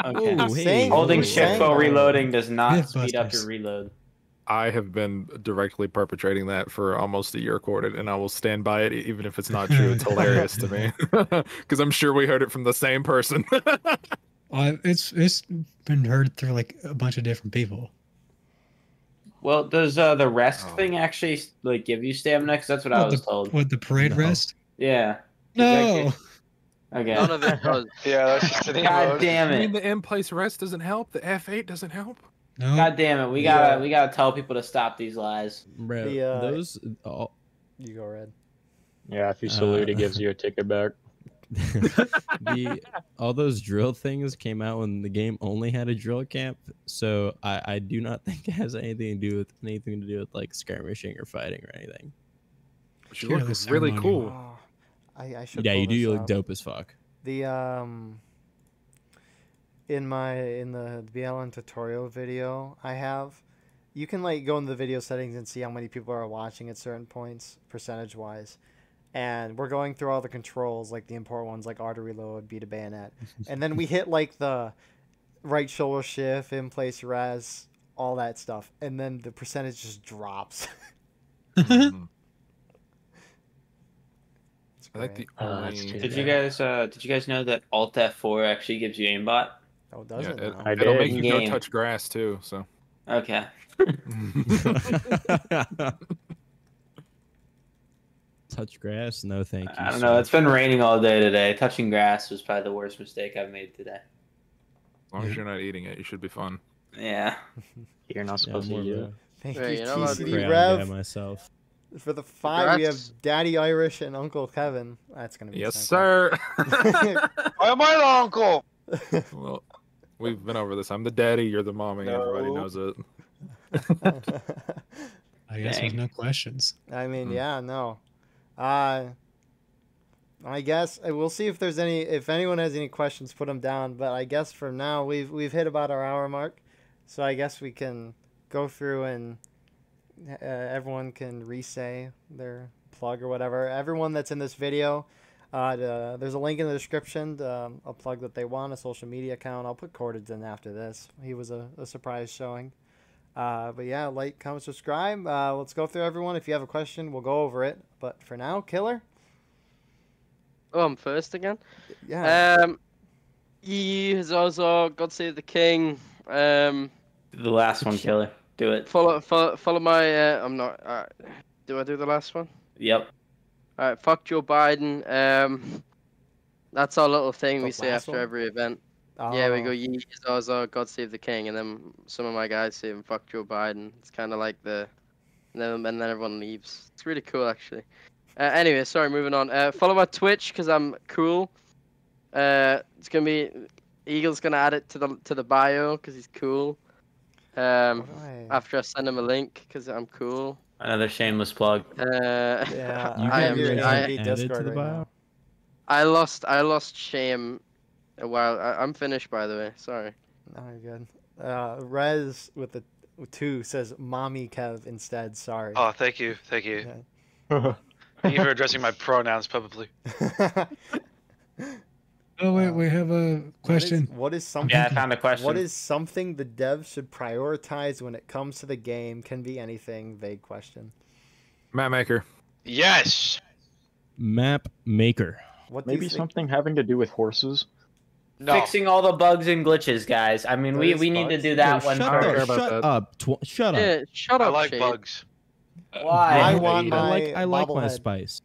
Okay.
Ooh,
I'm
hey,
saying-
Holding shift while reloading does not speed up your reload.
I have been directly perpetrating that for almost a year recorded, and I will stand by it even if it's not true. It's hilarious to me because I'm sure we heard it from the same person.
Well, it's it's been heard through like a bunch of different people.
Well, does uh, the rest
Oh.
thing actually like give you stamina? Because that's what I was
the,
told.
what the parade
No.
rest?
Yeah.
No.
Okay.
None of it does.
Yeah, that's just an
God
emote.
damn
I mean, the in place rest doesn't help. The F8 doesn't help.
No.
God damn it! We gotta
Yeah.
we gotta tell people to stop these lies.
Bro,
The, uh,
those all,
You go red.
Yeah, if
you salute, it gives
you a ticket back.
the all those drill things came out when the game only had a drill camp. So I, I do not think it has anything to do with anything to do with like skirmishing or fighting or anything.
But you look
the
really cool.
Oh, I, I should.
yeah, you do. You look dope as fuck.
The um. In my in the BLN tutorial video I have, you can like go into the video settings and see how many people are watching at certain points, percentage wise. And we're going through all the controls, like the important ones, like R load, reload, B to bayonet, and then we hit like the right shoulder shift, in place res, all that stuff, and then the percentage just drops.
Mhm. I like the
great.
Uh,
only
too Did you guys uh did you guys know that Alt F4 actually gives you aimbot?
Oh, does
yeah,
it?
it,
now?
I
it'll make you go touch grass too. So
Okay.
Touch grass? No, thank you.
I don't
sir.
know. It's been raining all day today. Touching grass was probably the worst mistake I've made today.
as long as you're not eating it, you should be fun.
Yeah.
You're not supposed
more
to
of
use
a
it.
Thank
Hey,
you,
you know?
TCD
crayon
Rev.
myself.
For the five, we have Daddy Irish and Uncle Kevin. That's gonna be
Yes, sir.
Why am I the uncle?
well, we've been over this. I'm the daddy. You're the mommy. Everybody knows it.
I guess there's no questions.
I mean,
Hmm.
yeah, no. Uh, I guess uh, we'll see if there's any. If anyone has any questions, put them down. But I guess for now, we've we've hit about our hour mark, so I guess we can go through and uh, everyone can re-say their plug or whatever. Everyone that's in this video. Uh, the, there's a link in the description to um, a plug that they want, a social media account. I'll put Cordage in after this. He was a, a surprise showing. Uh, but yeah, like, comment, subscribe. Uh, let's go through everyone. If you have a question, we'll go over it. But for now, Killer.
Oh, I'm first again.
Yeah.
Um, Yee, Zaza, God Save the King. Um,
The last one, killer. Do it.
follow, follow, follow my. Uh, I'm not. Uh, do I do the last one?
Yep.
All right. Fuck Joe Biden. Um, that's our little thing we say after
one?
every event. Yeah, we
Oh,
go Yee, Zaza, God Save the King, and then some of my guys say fuck Joe Biden. It's kind of like the, and then and then everyone leaves. It's really cool actually. Uh, anyway, sorry, moving on. Uh, follow my Twitch because I'm cool. Uh, it's gonna be Eagle's gonna add it to the to the bio because he's cool. Um,
I-
after I send him a link because I'm cool.
Another shameless plug.
Uh,
Yeah,
You
I
can
am.
really
I,
to
Discord
the
right
bio?
now.
I lost. I lost shame. A while. I, I'm finished by the way. Sorry.
No, you're good. Uh, Rez with the two says "mommy Kev" instead. Sorry.
Oh, thank you, thank you,
Yeah.
thank you for addressing my pronouns publicly.
Oh wait,
Uh,
we have a question.
What is something?
Yeah, I found a question.
What is something the devs should prioritize when it comes to the game? Can be anything. Vague question.
Map maker.
Yes.
Map maker.
What
Maybe something having to do with horses.
No.
Fixing all the bugs and glitches, guys. I mean, we,
Those
we need to do that
Yo,
one
shut
I don't care
first.
up! Shut
that.
up! Tw- shut up!
Yeah. Shut
I like
Shade.
bugs.
Why?
I
I,
want
I
my
like I like my spice.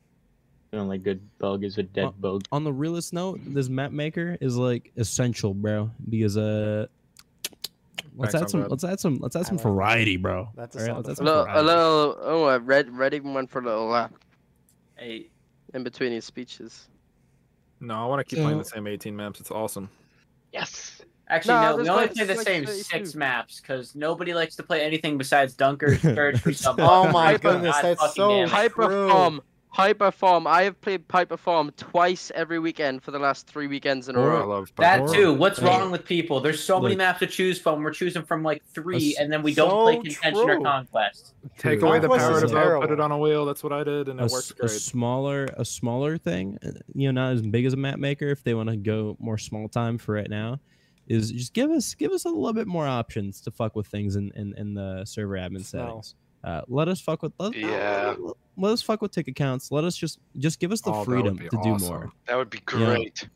The only good bug is a dead
Uh,
bug.
On the realest note, this map maker is like essential, bro. Because uh, let's
Thanks,
add
I'm
some,
glad.
let's add some, let's add some
like
variety, bro.
That's a
All right,
solid
let's add
A
some
little, a little. Oh, uh, Red. Red even went for a little lap
Hey,
in between his speeches.
No, I want to keep playing the same 18 maps. It's awesome.
yes. Actually,
Nah,
no. We only play the
like
same
32.
six maps because nobody likes to play anything besides Dunkers, Church, or something.
Oh my goodness,
God
that's so
damn.
Piper
true.
Farm. Piper Farm. I have played Piper Farm twice every weekend for the last three weekends in a row.
love
That too. What's
Hey.
wrong with people? There's so many maps to choose from. We're choosing from like three, and then we don't
so
play contention or conquest.
Take
True.
away the power to vote, put it on a wheel. That's what I did, and
a,
it
s-
works
a smaller a smaller thing uh, you know not as big as a map maker if they want to go more small time for right now is just give us give us a little bit more options to fuck with things in in, in the server admin
Smell.
settings uh, let us fuck with let,
Yeah.
let, let us fuck with ticket counts let us just just give us the
Oh,
freedom
be
to do more
That would be
Yeah.
great.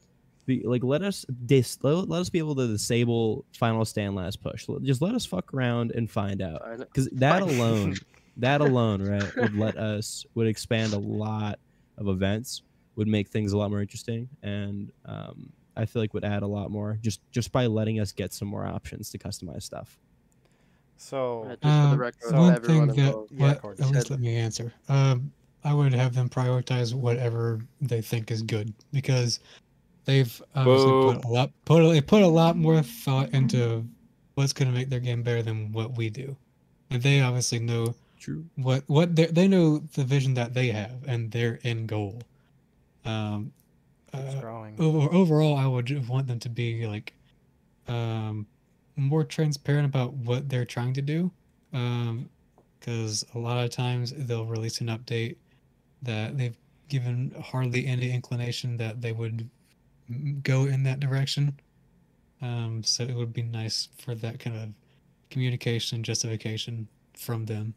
be, like let us dis, let, let us be able to disable final stand last push just let us fuck around and find out because that alone that alone right would let us would expand a lot of events would make things a lot more interesting and um, i feel like would add a lot more just just by letting us get some more options to customize stuff
So
Uh, just for the
Um,
record,
one
everyone
thing that
involved.
Yeah,
what, at least let me answer. Um, I would have them prioritize whatever they think is good because they've obviously put a lot put a, they put a lot more thought into what's going to make their game better than what we do, and they obviously know
true
what what they they know the vision that they have and their end goal. Um, uh, over, overall, I would want them to be like um, more transparent about what they're trying to do. Because a lot of times they'll release an update that they've given hardly any inclination that they would go in that direction. Um, so it would be nice for that kind of communication justification from them.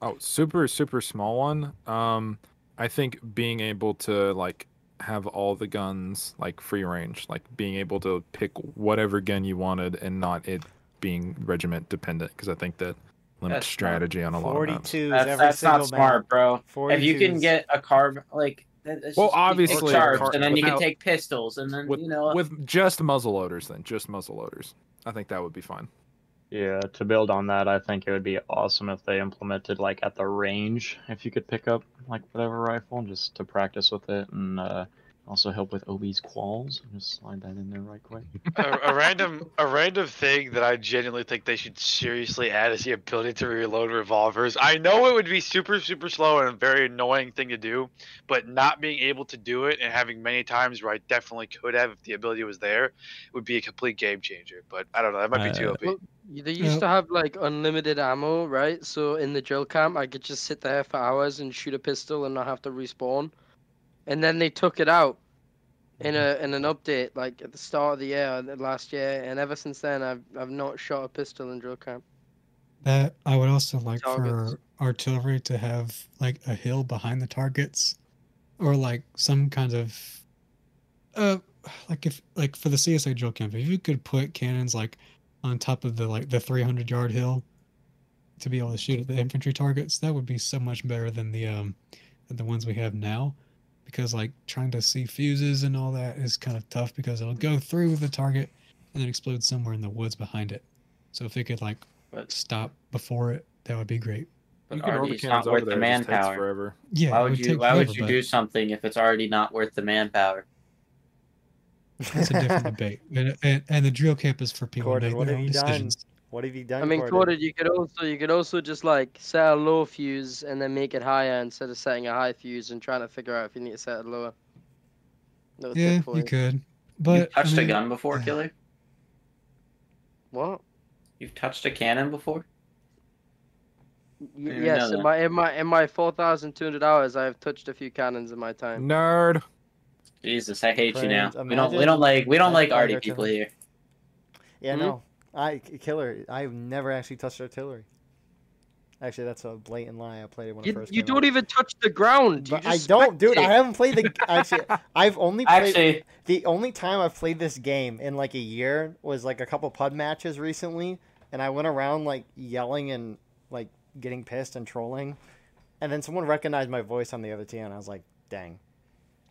Oh, super super small one. Um, I think being able to like have all the guns like free range, like being able to pick whatever gun you wanted and not it being regiment dependent, because I think that limits
That's
strategy on a lot of maps.
42
That's,
every
that's
single
not smart,
map.
bro.
42s.
If you can get a carb, like, that- that's
Well,
just- you take
obviously,
charge,
car-
and then you can take pistols, and then
With,
you know,
with just muzzle loaders, then just muzzle loaders. I think that would be fine.
Yeah, to build on that, I think it would be awesome if they implemented like at the range, if you could pick up like whatever rifle just to practice with it and uh, also help with OB's quals. Just slide that in there right quick.
a, a random a random thing that I genuinely think they should seriously add is the ability to reload revolvers. I know it would be super super slow and a very annoying thing to do, but not being able to do it and having many times where I definitely could have if the ability was there would be a complete game changer. But I don't know, that might be too
Uh,
OP.
Well, They used to have like unlimited ammo, right? So in the drill camp, I could just sit there for hours and shoot a pistol and not have to respawn. And then they took it out in a in an update, like at the start of the year uh, last year. And ever since then, I've I've not shot a pistol in drill camp.
That I would also like
Targets.
for artillery to have like a hill behind the targets, or like some kind of, uh, like if like for the CSA drill camp, if you could put cannons like on top of the like the 300 yard hill to be able to shoot at the infantry targets, that would be so much better than the um than the ones we have now. Because like trying to see fuses and all that is kind of tough because it'll go through the target and then explode somewhere in the woods behind it. So if it could like
But,
stop before it, that would be great.
but
you can
already it's not worth the
there. It just takes
manpower.
forever.
Yeah.
Why
it
would you?
take
Why would you
but
do something if it's already not worth the manpower?
That's a different debate. And, and, and the drill camp is for people
Gordon,
to make their
have
own
you done?
Decisions.
What have you done?
I mean,
Gordon?
Corded, you could also you could also just like set a low fuse and then make it higher instead of setting a high fuse and trying to figure out if you need to set it lower. No
Yeah,
tip
you could. But
You've touched
I mean,
a gun before,
uh,
killer?
What?
You've touched a cannon before?
Y- yes, in my in my in my four thousand two hundred hours, I have touched a few cannons in my time.
Nerd.
Jesus, I hate you now.
Friends,
We don't. We don't like. We don't like arty people here.
Yeah,
Hmm?
no. I killer. I've never actually touched artillery. Actually, that's a blatant lie. I played it when it
You,
first
you
came
don't
out.
even touch the ground. You
But I don't, dude. I haven't played the. Actually, I've only played.
Actually,
The only time I've played this game in like a year was like a couple pub matches recently, and I went around like yelling and like getting pissed and trolling, and then someone recognized my voice on the other team, and I was like, "Dang."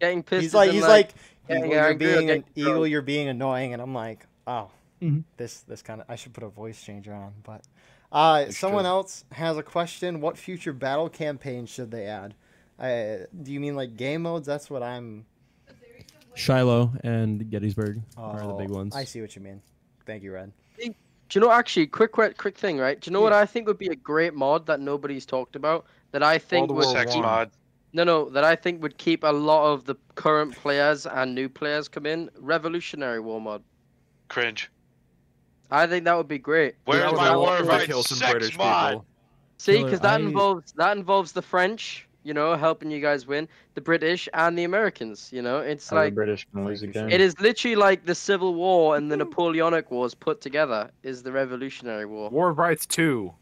Getting pissed.
He's like, he's like,
getting
Eagle, you're being an, Eagle,
drunk.
you're being annoying, and I'm like, oh,
Mhm.
this this kind of I should put a voice changer on, but. Uh, someone
should.
else has a question. What future battle campaign should they add? Uh, do you mean like game modes? That's what I'm.
Shiloh and Gettysburg are the
Oh,
big ones.
I see what you mean. Thank you, Red.
Do you know actually quick quick quick thing right? Do you know what I think would be a great mod that nobody's talked about that I think
World
would
War
Sex mod.
no no that I think would keep a lot of the current players and new players come in Revolutionary War mod.
Cringe.
I think that would be great.
Where's
That
my
would
war
also
rights
kill some
sex
British
mod?
people.
See, because that
I-
involves that involves the French, you know, helping you guys win, the British and the Americans. You know, it's
How the
like
British can lose again.
it is literally like the Civil War and the Napoleonic Wars put together is the Revolutionary War.
War of Rights 2.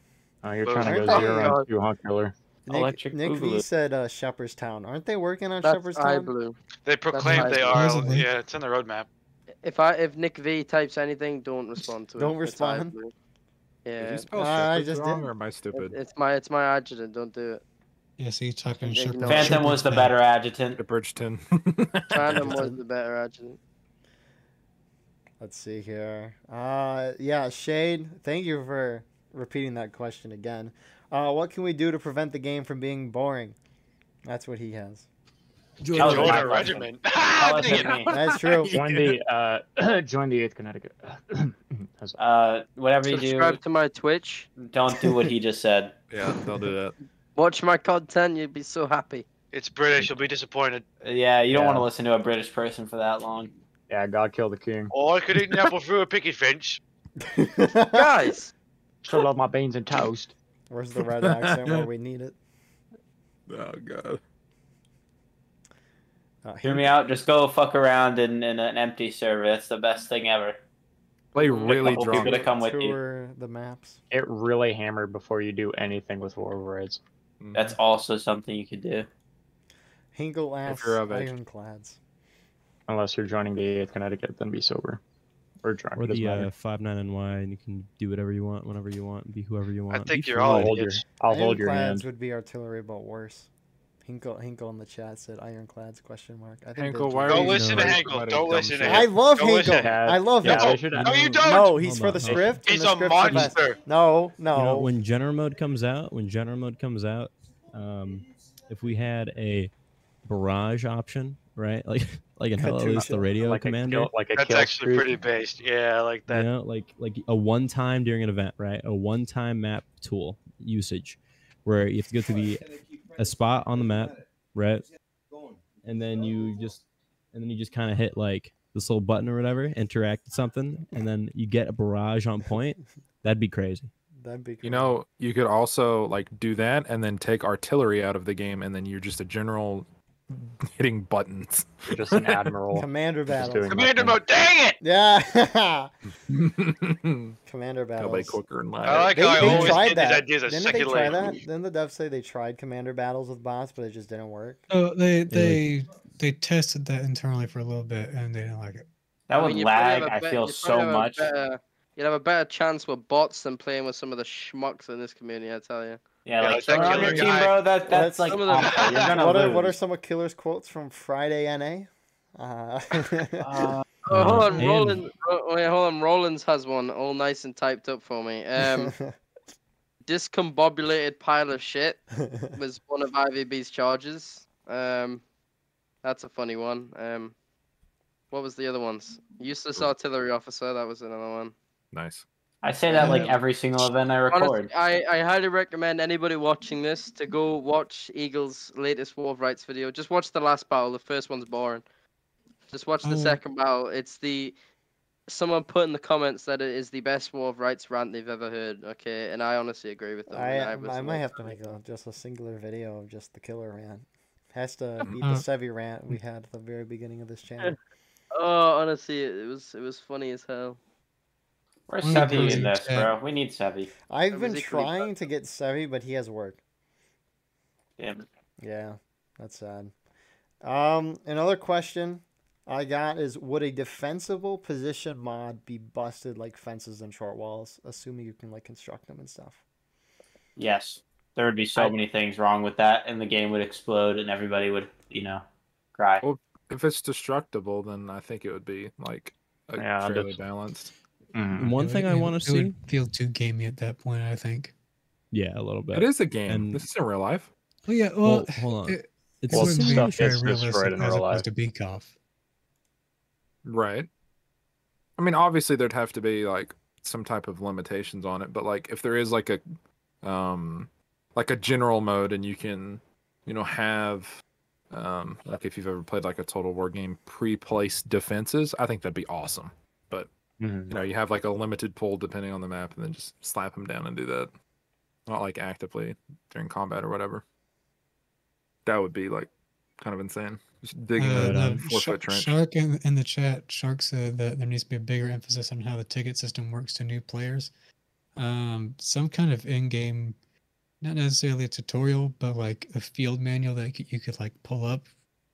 Oh, you're trying to go
they-
zero on two, huh, killer?
Nick,
Electric
Nick V said uh, Shepherdstown. Aren't they working on
That's
Shepherdstown?
blue.
They proclaim
nice.
they are. Yeah, it's in the roadmap.
If I if Nick V types anything, don't respond to it.
Don't respond?
blue.
Did
Yeah,
you spell
Uh, I just
wrong,
did.
or am I stupid?
it's my it's my adjutant. Don't do it.
Yeah, so you type in
Ignore
Shepherd.
it.
Phantom was the better adjutant.
Shepherdston.
Phantom was the better adjutant.
Let's see here. Uh, yeah, Shade. Thank you for repeating that question again. Uh, what can we do to prevent the game from being boring? That's what he has.
That was
Join
my
a regiment.
That
Dang it.
That's true.
Join the uh, join the Eighth Connecticut. That's-
Uh, whatever you do,
Subscribe to my Twitch.
don't do what he just said.
yeah, don't do that.
Watch my content. You'd be so happy.
It's British. You'll be disappointed.
Yeah, you don't
Yeah.
want to listen to a British person for that long.
yeah, God kill the king.
Or I could eat an apple through a picket fence.
Guys,
Still love my beans and toast.
Where's the red accent where we need it?
Oh god.
Uh,
Hear me out. Just go fuck around in, in an empty server. That's the best thing ever.
Play really
couple
drunk.
people to come with you.
The maps.
It really hammered before you do anything with War of Rights.
That's also something you could do.
Hinkle ass
you're of age.
ironclads.
Unless you're joining the Eighth Connecticut, then be sober. Or drunk.
or
doesn't
the
matter.
uh, five nine NY, and you can do whatever you want, whenever you want, be whoever you want.
I think
be
you're all
I'll hold your,
idiots.
I'll hold your
Ironclads
hand.
would be artillery, but worse. Hinkle, Hinkle in the chat said ironclads question mark. I think
Hinkle,
they're
why are
Don't
you
listen
to
doing
Hankel,
somebody
don't listen to
shit?
I love
Don't
Hinkle. I love
Yeah,
Hinkle.
they should-
No, you don't.
No, he's
Hold
for
on,
the
hold
script.
He's
the
a
script's the best.
monster.
No, no.
You know, when general mode comes out, when general mode comes out, um, if we had a barrage option, right? Like like in Hell Loose, the radio
like
commander.
A kill, like a
That's
kill
actually
streak.
pretty based. Yeah, I like
you
that.
know, like like a one time during an event, right? A one time map tool usage, where you have to go to the a spot on the map, right? And then oh, you just and then you just kind of hit like this little button or whatever, interact with something, and then you get a barrage on point. That'd be crazy.
That'd be.
You know, you could also like do that and then take artillery out of the game, and then you're just a general hitting buttons.
You're just an admiral.
Commander
Just
battles.
Commander
nothing.
mode, dang it!
Yeah.
Kill
Commander
by
battles.
quicker and
I
louder.
like
They,
how I
they
always
tried
get these
that.
ideas
Didn't they try
later.
that? Didn't the devs say they tried commander battles with bots, but it just didn't work?
Oh, they
like-
they they tested that internally for a little bit and they didn't like it.
That
I
would
mean,
lag.
have a
I
bet-
feel so
probably have a
much.
better- You'd have a better chance with bots than playing with some of the schmucks in this community, I tell you.
Yeah,
Yeah,
like
like that
on your team,
guy.
bro. That
Well,
that's like
some of them-
awful. You're gonna
What are what are some of Killer's quotes from Friday NA? Uh,
Uh,
Oh, hold on,
and-
Roland. Ro- Wait, hold on. Rollins has one all nice and typed up for me. Um, discombobulated pile of shit was one of IVB's charges. Um, that's a funny one. Um, what was the other ones? Useless artillery officer. That was another one.
Nice.
I say that like
Um,
every single event I record.
Honestly, I, I highly recommend anybody watching this to go watch Eagle's latest War of Rights video. Just watch the last battle. The first one's boring. Just watch the
Oh.
second battle. It's the someone put in the comments that it is the best War of Rights rant they've ever heard. Okay, and I honestly agree with them.
I
and
I,
um,
might
like-
have to make a, just a singular video of just the killer rant. Has to beat the mm-hmm. Sevi rant we had at the very beginning of this channel.
Oh, honestly, it was it was funny as hell.
Where's
Only
Sevi in this, bro? We need Sevi.
I've
was
been trying to get Sevi, but he has work.
Damn. it.
Yeah, that's sad. Um, another question I got is: Would a defensible position mod be busted like fences and short walls, assuming you can like construct them and stuff?
Yes, there would be so
I-
many things wrong with that, and the game would explode, and everybody would, you know, cry.
Well, If it's destructible, then I think it would be like a
Yeah,
fairly
that's-
balanced.
Mhm.
One
It
thing
would-
I want to see,
would feel too gamey at that point. I think.
yeah, a little bit.
It is a game.
And-
this isn't real life.
Well, yeah.
Well,
Well,
hold on.
it,
it's
Well,
the
stuff
simulation.
gets
very
destroyed
realistic
in
as
real life.
to beak off.
Right. I mean, obviously there'd have to be like some type of limitations on it, but like if there is like a um like a general mode and you can, you know, have um like if you've ever played like a total war game pre-placed defenses, I think that'd be awesome.
Mhm.
You know, you have like a limited pull depending on the map and then just slap them down and do that. Not like actively during combat or whatever. That would be like kind of insane. Just digging
Uh,
a
no,
four
Shark,
foot trench.
Shark in, in the chat, Shark said that there needs to be a bigger emphasis on how the ticket system works to new players. Um, some kind of in-game, not necessarily a tutorial, but like a field manual that you, you could like pull up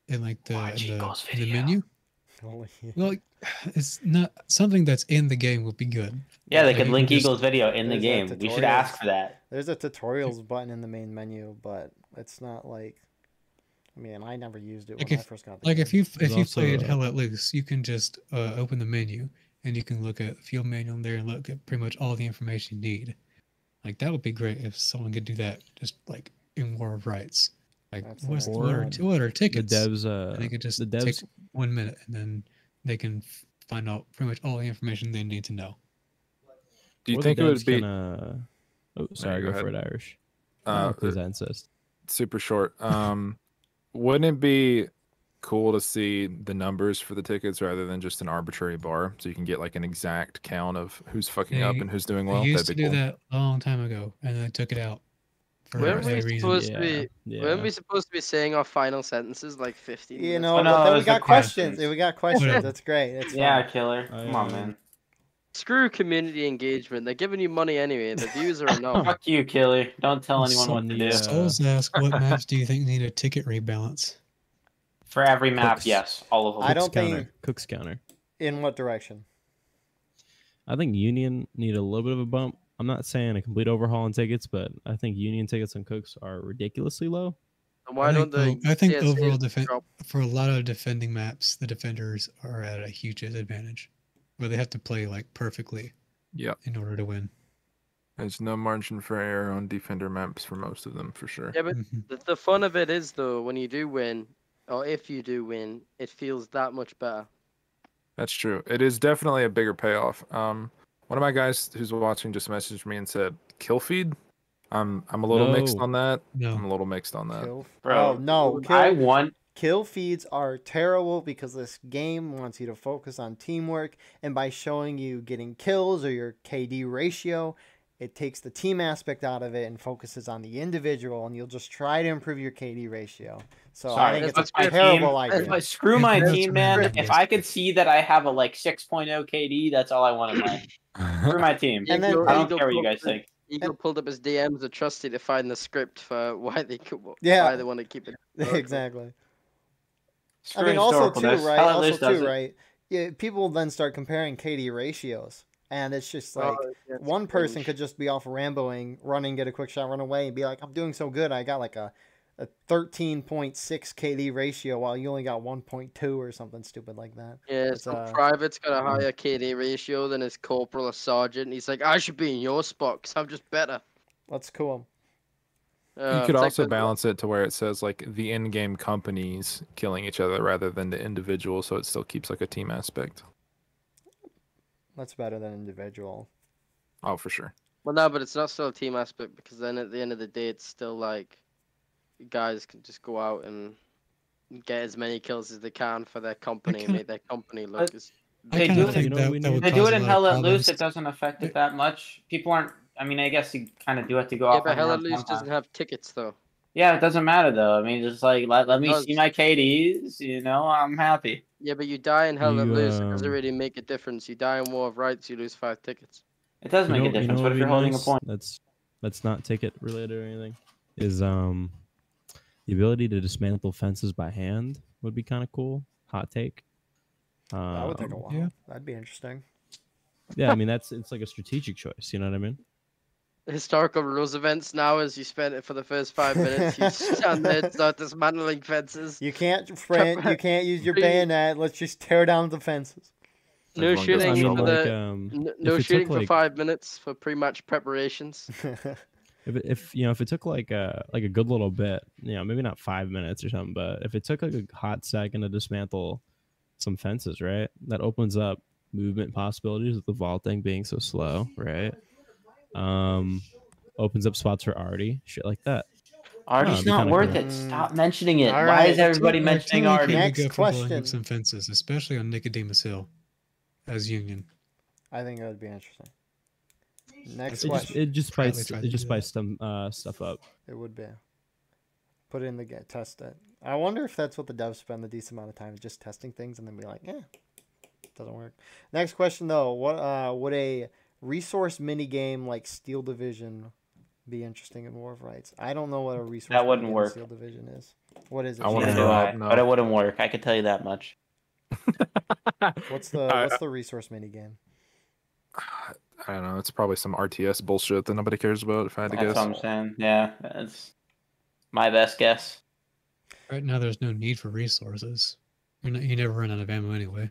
in like the, in the, the menu.
Holy-
Well, it's not something that's in the game would be good.
Yeah, they
Like,
could link
can just-
Eagle's video in the game. We should ask for that.
There's a tutorials button in the main menu, but it's not like. I mean, I never used it
Like
when I
if-
first got the
Like
game.
if you
There's
if you played
a-
Hell Let Loose, you can just uh, open the menu and you can look at the field manual there and look at pretty much all the information you need. Like that would be great if someone could do that, just like in War of Rights. Like what's,
nice.
what are
Or
what are
The
tickets?
devs, uh,
and they could just
the
take one minute and then they can find out pretty much all the information they need to know.
Do you
or
think it would be
can, uh... Oh, sorry,
go
go, for it. Irish.
uh,
Uh, please, I insist.
super short. Um, wouldn't it be cool to see the numbers for the tickets rather than just an arbitrary bar, so you can get like an exact count of who's fucking up and who's doing
well?
well?
used
That'd
to
be
do
cool.
that a long time ago, and then I took it out for
Weren't we
reason.
supposed to be-
yeah.
Weren't we supposed to be saying our final sentences like 15
You know,
Oh, no,
then we got questions.
questions.
We got questions. That's great. It's
Yeah,
fine.
killer. Come on, man.
Screw community engagement. They're giving you money anyway. The views are enough.
Fuck you, killer. Don't tell anyone what to do.
yeah.
Souls ask, what maps do you think need a ticket rebalance?
For every map,
Cooks.
yes, all of them.
I don't
Cook's
think-
counter. Cook's counter.
In what direction?
I think Union need a little bit of a bump. I'm not saying a complete overhaul in tickets, but I think Union tickets on Cooks are ridiculously low.
And why
I
don't
think,
the
o- I think
CSAs
overall defen- for a lot of defending maps, the defenders are at a huge disadvantage, where they have to play like perfectly
Yep.
in order to win.
There's no margin for error on defender maps for most of them, for sure.
Yeah, but
Mhm.
the, the fun of it is though, when you do win, or if you do win, it feels that much better.
That's true. It is definitely a bigger payoff. Um, one of my guys who's watching just messaged me and said, "Kill feed." I'm I'm a little mixed on that.
No,
I'm a little mixed on that.
Kill.
Bro,
oh no,
I
kill,
want.
kill feeds are terrible because this game wants you to focus on teamwork, and by showing you getting kills or your KD ratio, it takes the team aspect out of it and focuses on the individual, and you'll just try to improve your KD ratio. So I think it's a terrible
team.
idea.
But screw my team, man. If I could see that I have a like 6.0 KD, that's all I want in life. Screw my team.
And then-
I don't care what you guys think.
Eagle pulled up his DMs and trusted to find the script for why they could,
Yeah.
why they want to keep it.
exactly. I mean, also too, right?
Hell,
Also too, right? Yeah, people then start comparing KD ratios, and it's just like
Oh, yeah, it's
one person
cringe.
could just be off ramboing, running, get a quick shot, run away, and be like, "I'm doing so good. I got like a a 13.6 KD ratio, while you only got 1.2 or something stupid like that."
Yeah,
It's,
so
uh,
private's got a higher KD ratio than his corporal or sergeant. He's like, I should be in your spot because I'm just better.
That's cool.
Uh,
you could
it's like
also balance it to where it says like the in-game companies killing each other rather than the individual, so it still keeps like a team aspect.
That's better than individual.
Oh, for sure.
Well, no, but it's not still a team aspect because then at the end of the day, it's still like guys can just go out and get as many kills as they can for their company and make their company look as.
They do it-
think
you know,
that, that
They do it in Hell
at
Let Loose. It doesn't affect it that much. People aren't. I mean, I guess you kind of do have to go
Yeah,
off.
but Hell at
own
Loose doesn't have tickets though.
Yeah, it doesn't matter though. I mean, just like let, let me
does.
see my KDs. You know, I'm happy.
Yeah, but you die in Hell Let
You,
Loose, it doesn't
um,
really make a difference. You die in War of Rights, you lose five tickets.
It does
You
make
know-
a
you know
difference. what if you're holding
nice?
a point?
That's that's not ticket related or anything. Is um the ability to dismantle fences by hand would be kind of cool. Hot take.
That would take a
Um,
while.
yeah.
That'd be interesting.
Yeah, I mean that's it's like a strategic choice. You know what I mean?
Historical rules events now, as you spend it for the first five minutes, you stand there, start dismantling fences.
You can't friend. You can't use your bayonet. Let's just tear down the fences.
No
Everyone
shooting
I mean,
for
shoulder.
like
the
um,
no
it took,
shooting for
like-
five minutes for pre-match preparations.
if it, if you know if it took like a like a good little bit, you know, maybe not five minutes or something, but if it took like a hot second to dismantle some fences, right? That opens up movement possibilities with the vaulting being so slow, right? Um, opens up spots for Artie, shit like that.
Artie's
it'd
not worth
cool.
it. Stop mentioning it.
All
Why
right,
is everybody
Artillery-
mentioning
artillery
Artie?
Next
good for blowing
question.
some fences, especially on Nicodemus Hill, as Union.
I think that would be interesting. Next
That's
It just
question.
it just
Probably
it just
do that.
spices some uh stuff up.
It would be. Put it in the get test it. I wonder if that's what the devs spend a decent amount of time just testing things and then be like, eh, doesn't work. Next question though, what uh would a resource mini game like Steel Division be interesting in War of Rights? I don't know what a resource
That wouldn't work.
Steel Division is. What is it?
I wanna know.
do I,
no.
But it wouldn't work. I can tell you that much.
What's the what's the resource mini game?
I don't know. It's probably some RTS bullshit that nobody cares about. If I had to
That's
guess.
what I'm saying. Yeah, that's my best guess.
Right now, there's no need for resources. You're not, you never run out of ammo anyway.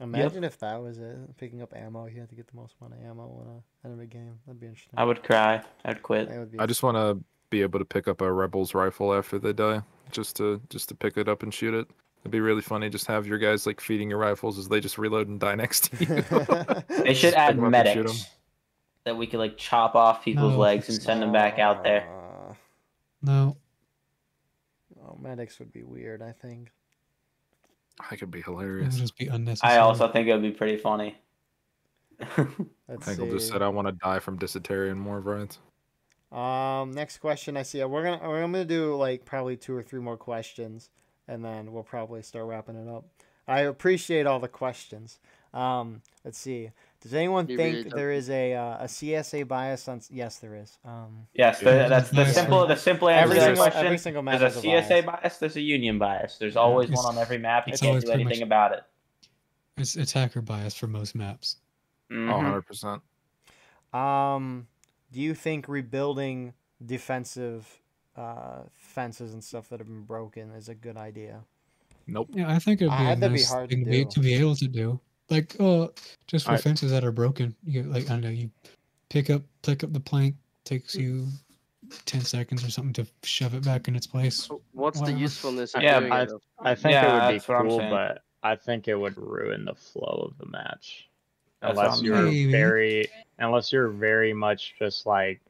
Imagine if that was it. Picking up ammo, you had to get the most amount of ammo in a in a game. That'd be interesting.
I would cry. I'd quit.
Would
I just want to be able to pick up a rebel's rifle after they die, just to just to pick it up and shoot it. It'd be really funny. Just have your guys like feeding your rifles as they just reload and die next to you.
They should add
pick 'em up and shoot 'em.
medics that we could like chop off people's
No.
legs and send them back out there.
Uh,
No,
oh, medics would be weird. I think.
That could be
it would
hilarious.
just be unnecessary.
I also think it would be pretty funny.
Let's
Hankel just
see.
said, "I want to die from dysentery and more rights."
Um, next question I see. We're gonna we're gonna do like probably two or three more questions, and then we'll probably start wrapping it up. I appreciate all the questions. Um, let's see. Does anyone
You
think
really
there is a uh, a CSA bias on? Yes, there is. Um,
yes, the, that's the simple. The simple answer
every
to that
single
question.
every single map
There's a
has
CSA
bias.
bias. There's a union bias. There's always
It's-
one on every map. You can't do anything
much-
about it.
It's attacker bias for most maps.
Mhm.
Oh, 100 percent.
Um, do you think rebuilding defensive uh, fences and stuff that have been broken is a good idea?
Nope.
Yeah, I think it'd
I
be a
had that'd be hard
thing to be, to be able to do. Like, oh, just for
I-
fences that are broken, you like I don't know, you pick up, pick up the plank, takes you ten seconds or something to shove it back in its place.
What's the usefulness of
Yeah,
doing
I-
it?
I think
Yeah,
it would be
that's what I'm
cool, but I think it would ruin the flow of the match.
That's
unless
I'm
you're.
Maybe.
very, unless you're very much just like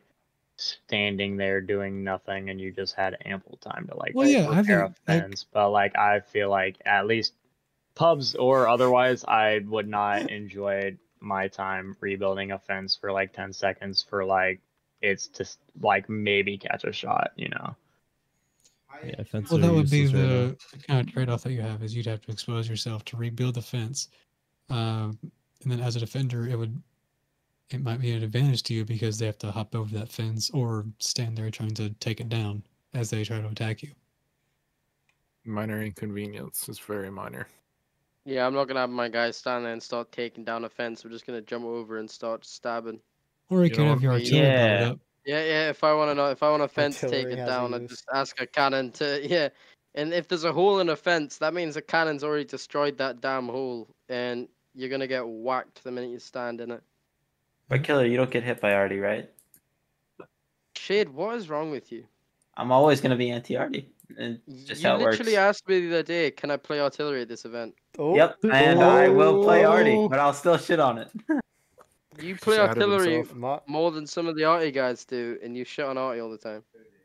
standing there doing nothing, and you just had ample time to like
Well, yeah, I think,
a
like-
But like, I feel like at least pubs or otherwise, I would not enjoy my time rebuilding a fence for like 10 seconds for like it's just like maybe catch a shot, you know.
Yeah, fences
Well, that would be
useless right
the kind of trade-off that you have is you'd have to expose yourself to rebuild the fence, um, and then as a defender, it would it might be an advantage to you because they have to hop over that fence or stand there trying to take it down as they try to attack you.
Minor inconvenience is very minor.
Yeah, I'm not gonna have my guys stand there and start taking down a fence. We're just gonna jump over and start stabbing.
Or you,
You
could have your
what?
artillery
Yeah.
up.
Yeah, yeah. If I want to know, if I want a fence
Artillery
taken down, I just ask a cannon to yeah. And if there's a hole in a fence, that means the cannon's already destroyed that damn hole, and you're gonna get whacked the minute you stand in it.
But killer, you don't get hit by Artie, right?
Shade, what is wrong with you?
I'm always gonna be anti Artie. And just
you
how it
literally
works.
asked me the other day, can I play artillery at this event?
Oh,
Yep, and I will play Artie,
Oh.
but I'll still shit on it.
You play
Shouted
artillery more than some of the arty guys do, and you shit on arty all the time.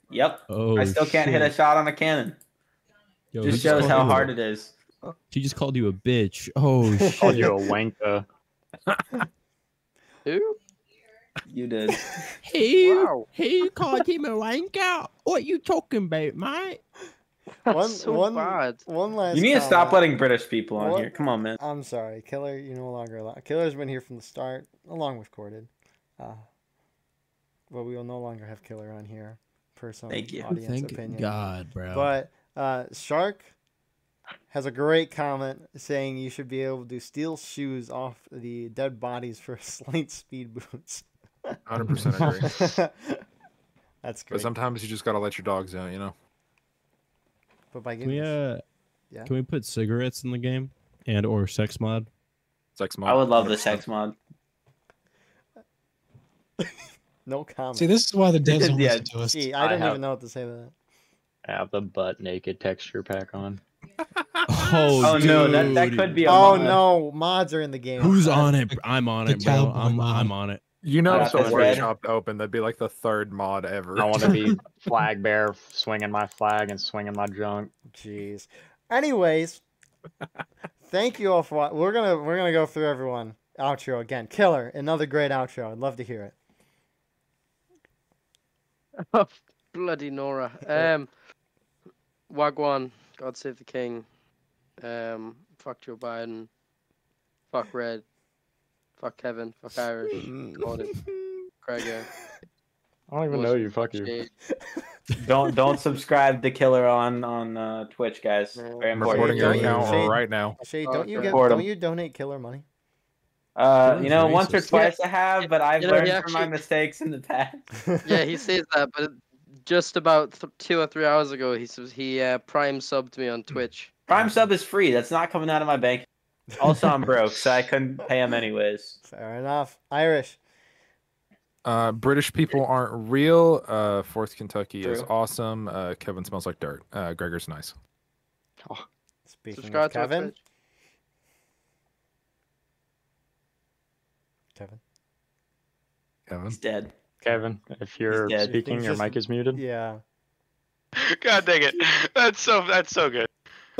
Yep,
Oh,
I still can't hit a shot on a cannon.
Yo,
just
he
shows how
you a-
hard it is.
He just called you a bitch. Oh
Called
shit.
you a wanker.
Who?
You did.
He
Wow.
he called him a wanker. What you talking about, mate?
That's
One-
so
one-
bad.
One last.
You need to stop letting British people on
What?
here. Come on, man.
I'm sorry, Killer. You no longer allow. Killer's been here from the start, along with Corded. Uh, but we will no longer have Killer on here, per some
Thank you.
audience
Thank
opinion.
God, bro.
But uh, Shark has a great comment saying you should be able to steal shoes off the dead bodies for slight speed boots.
100% agree.
That's
But sometimes you just gotta let your dogs out, you know.
But by
can we uh,
Yeah.
can we put cigarettes in the game and or sex mod?
Sex mod.
I would love the sex mod.
no comment.
See, this is why the devs don't
Yeah,
listen to us.
Gee, I
I
don't
have-
even know what to say to that.
Have the butt naked texture pack on.
Oh,
Oh no, that, that could be a
Oh
mod.
no, mods are in the game.
Who's on it? I'm on it, bro. I'm. I'm on it.
You know, if the
that's red.
workshop open, that'd be like the third mod ever.
I want to be flag bearer, swinging my flag and swinging my junk.
Jeez. Anyways, thank you all for wa- we're gonna we're gonna go through everyone outro again. Killer, another great outro. I'd love to hear it.
Bloody Nora. Um, Wagwan, God Save the King. Um, fuck Joe Biden. Fuck Red. Fuck Kevin. Fuck Irish. Gordon. Craig.
I don't even know you. Fuck you.
Don't don't subscribe to Killer on on uh, Twitch, guys. Very
I'm
important.
reporting your
Shade,
account
Shade.
right now.
Shay,
Oh,
don't you
okay.
get don't you donate killer money?
Uh, you know, once or
racist.
twice I have, but I've
You know, he
learned from my mistakes in the past.
Yeah, he says that, but just about th- two or three hours ago, he says he uh, prime subbed me on Twitch.
Prime sub is free. That's not coming out of my bank. Also, I'm broke, so I couldn't pay him anyways.
Fair enough. Irish.
Uh, British people aren't real. Uh, Fourth Kentucky is awesome. Uh, Kevin smells like dirt. Uh, Gregor's nice.
Speaking
Subscribe
of Kevin. Kevin.
Kevin.
He's dead.
Kevin, if you're speaking, your mic is muted.
Yeah.
God dang it. That's so that's so good.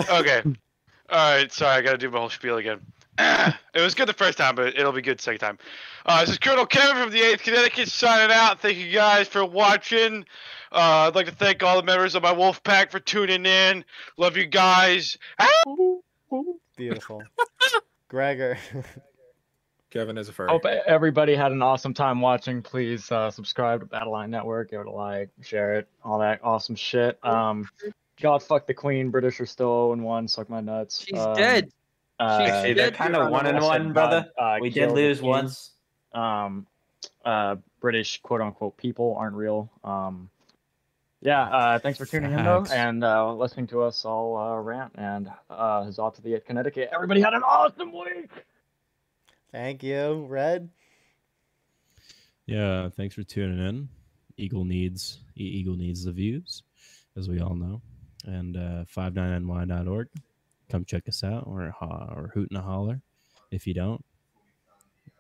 Okay. All right. Sorry, I gotta do my whole spiel again. it was good the first time, but it'll be good second time. Uh, this is Colonel Kevin from the 8th Connecticut signing out. Thank you guys for watching. Uh, I'd like to thank all the members of my wolf pack for tuning in. Love you guys.
Beautiful. Gregor.
Kevin is a furry.
Hope everybody had an awesome time watching. Please uh, subscribe to Battleline Network, give it a like, share it, all that awesome shit. Um, God fuck the Queen. British are still 0 1. Suck my nuts.
She's
Um,
dead.
Uh,
She's
Actually, they're
dead,
kind of one
Honor.
and
also
one, brother.
God, uh,
We did lose once.
um, uh, British quote unquote people aren't real. Um, yeah, uh, thanks for tuning in though and uh, listening to us all uh, rant. And uh, his off to the Connecticut. Everybody had an awesome week.
Thank you. Red.
Yeah, thanks for tuning in. Eagle needs Eagle needs the views, as we all know. And uh, 59ny.org. Come check us out or ho- or hoot and a holler. If you don't,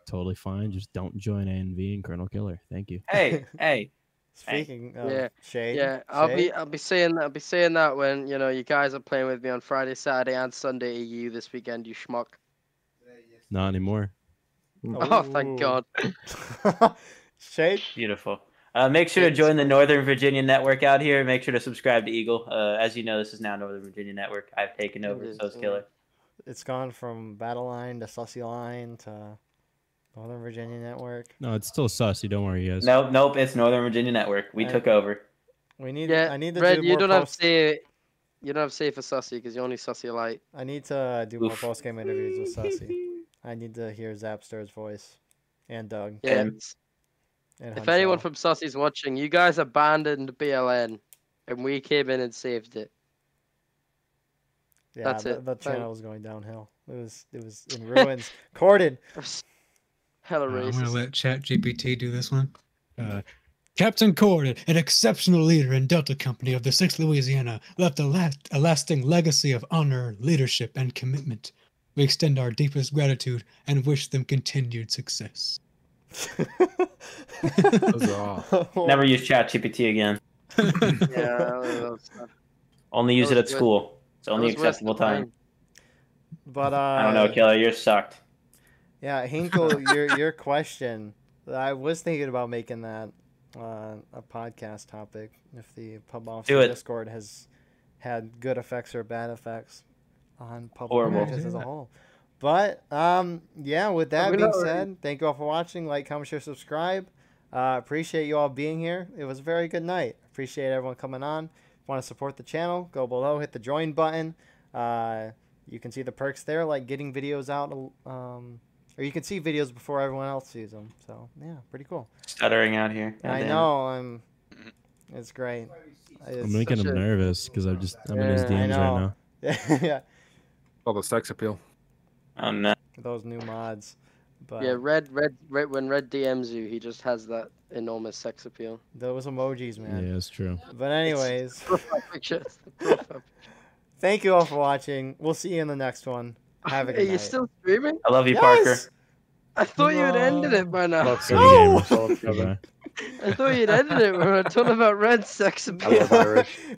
totally fine. Just don't join ANV and Colonel Killer. Thank you.
Hey, hey.
Speaking of
Yeah,
shade.
Yeah, I'll be I'll be saying I'll be saying that when you know you guys are playing with me on Friday, Saturday, and Sunday EU this weekend. You schmuck.
Not anymore.
Oh, thank God.
Shade.
Beautiful. Uh, make sure to join the Northern Virginia Network out here. Make sure to subscribe to Eagle. Uh, as you know, this is now Northern Virginia Network. I've taken over.
is,
So is
yeah.
Killer.
It's gone from Battle Line to Sussy Line to Northern Virginia Network.
No, it's still sussy. Don't worry, guys.
Nope, nope. It's Northern Virginia Network. We
Uh,
took over.
We need.
Yeah,
I need to
Red,
do
you
more
don't have to
post-
say you don't have to say for Sussy because you're only Sussy light.
I need to uh, do more post game interviews with Sussy. I need to hear Zapstar's voice and Doug.
Yeah.
And
If anyone
Hunshaw.
from Sussy's watching, you guys abandoned BLN, and we came in and saved it.
yeah,
that's
the,
it.
the channel was going downhill. It was it was in ruins. Corded.
Hella
Uh, I'm going to
racist.
let ChatGPT do this one. Uh, Captain Corden, an exceptional leader in Delta Company of the 6th Louisiana, left a, last, a lasting legacy of honor, leadership, and commitment. We extend our deepest gratitude and wish them continued success.
Those.
Never use ChatGPT again.
yeah, that was-
Only use it at
good.
school. It's only
was worth
acceptable time.
But uh,
I don't know, Killer. You're sucked.
Yeah, Hinkle, your your question. I was thinking about making that uh, a podcast topic. If the pub officer Discord has had good effects or bad effects on public
Horrible.
matches as a whole. But um, yeah, with that
we
being
not already-
said, thank you all for watching. Like, comment, share, subscribe. Uh, appreciate you all being here. It was a very good night. Appreciate everyone coming on. If you want to support the channel, go below, hit the join button. Uh, you can see the perks there, like getting videos out, um, or you can see videos before everyone else sees them. So yeah, pretty cool.
Stuttering out here.
I
Goddamn.
know. I'm. It's great. It's,
I'm making him
a-
nervous because I'm just I'm in his
Yeah,
DMs right now.
yeah,
All the sex appeal.
Oh no.
those new mods. But
Yeah, red, red, red. When Red DMs you, he just has that enormous sex appeal.
those emojis, man.
Yeah, it's true.
But anyways,
Profile picture. it's the profile
thank you all for watching. We'll see you in the next one. Have a
Hey,
good
you
night.
still streaming?
I love you, Parker.
I thought you had ended it by now.
Love
See
good
you,
No!
gamers.
Goodbye.
Goodbye.
I thought you'd ended it when I told about red sex
I
appeal.
love Irish.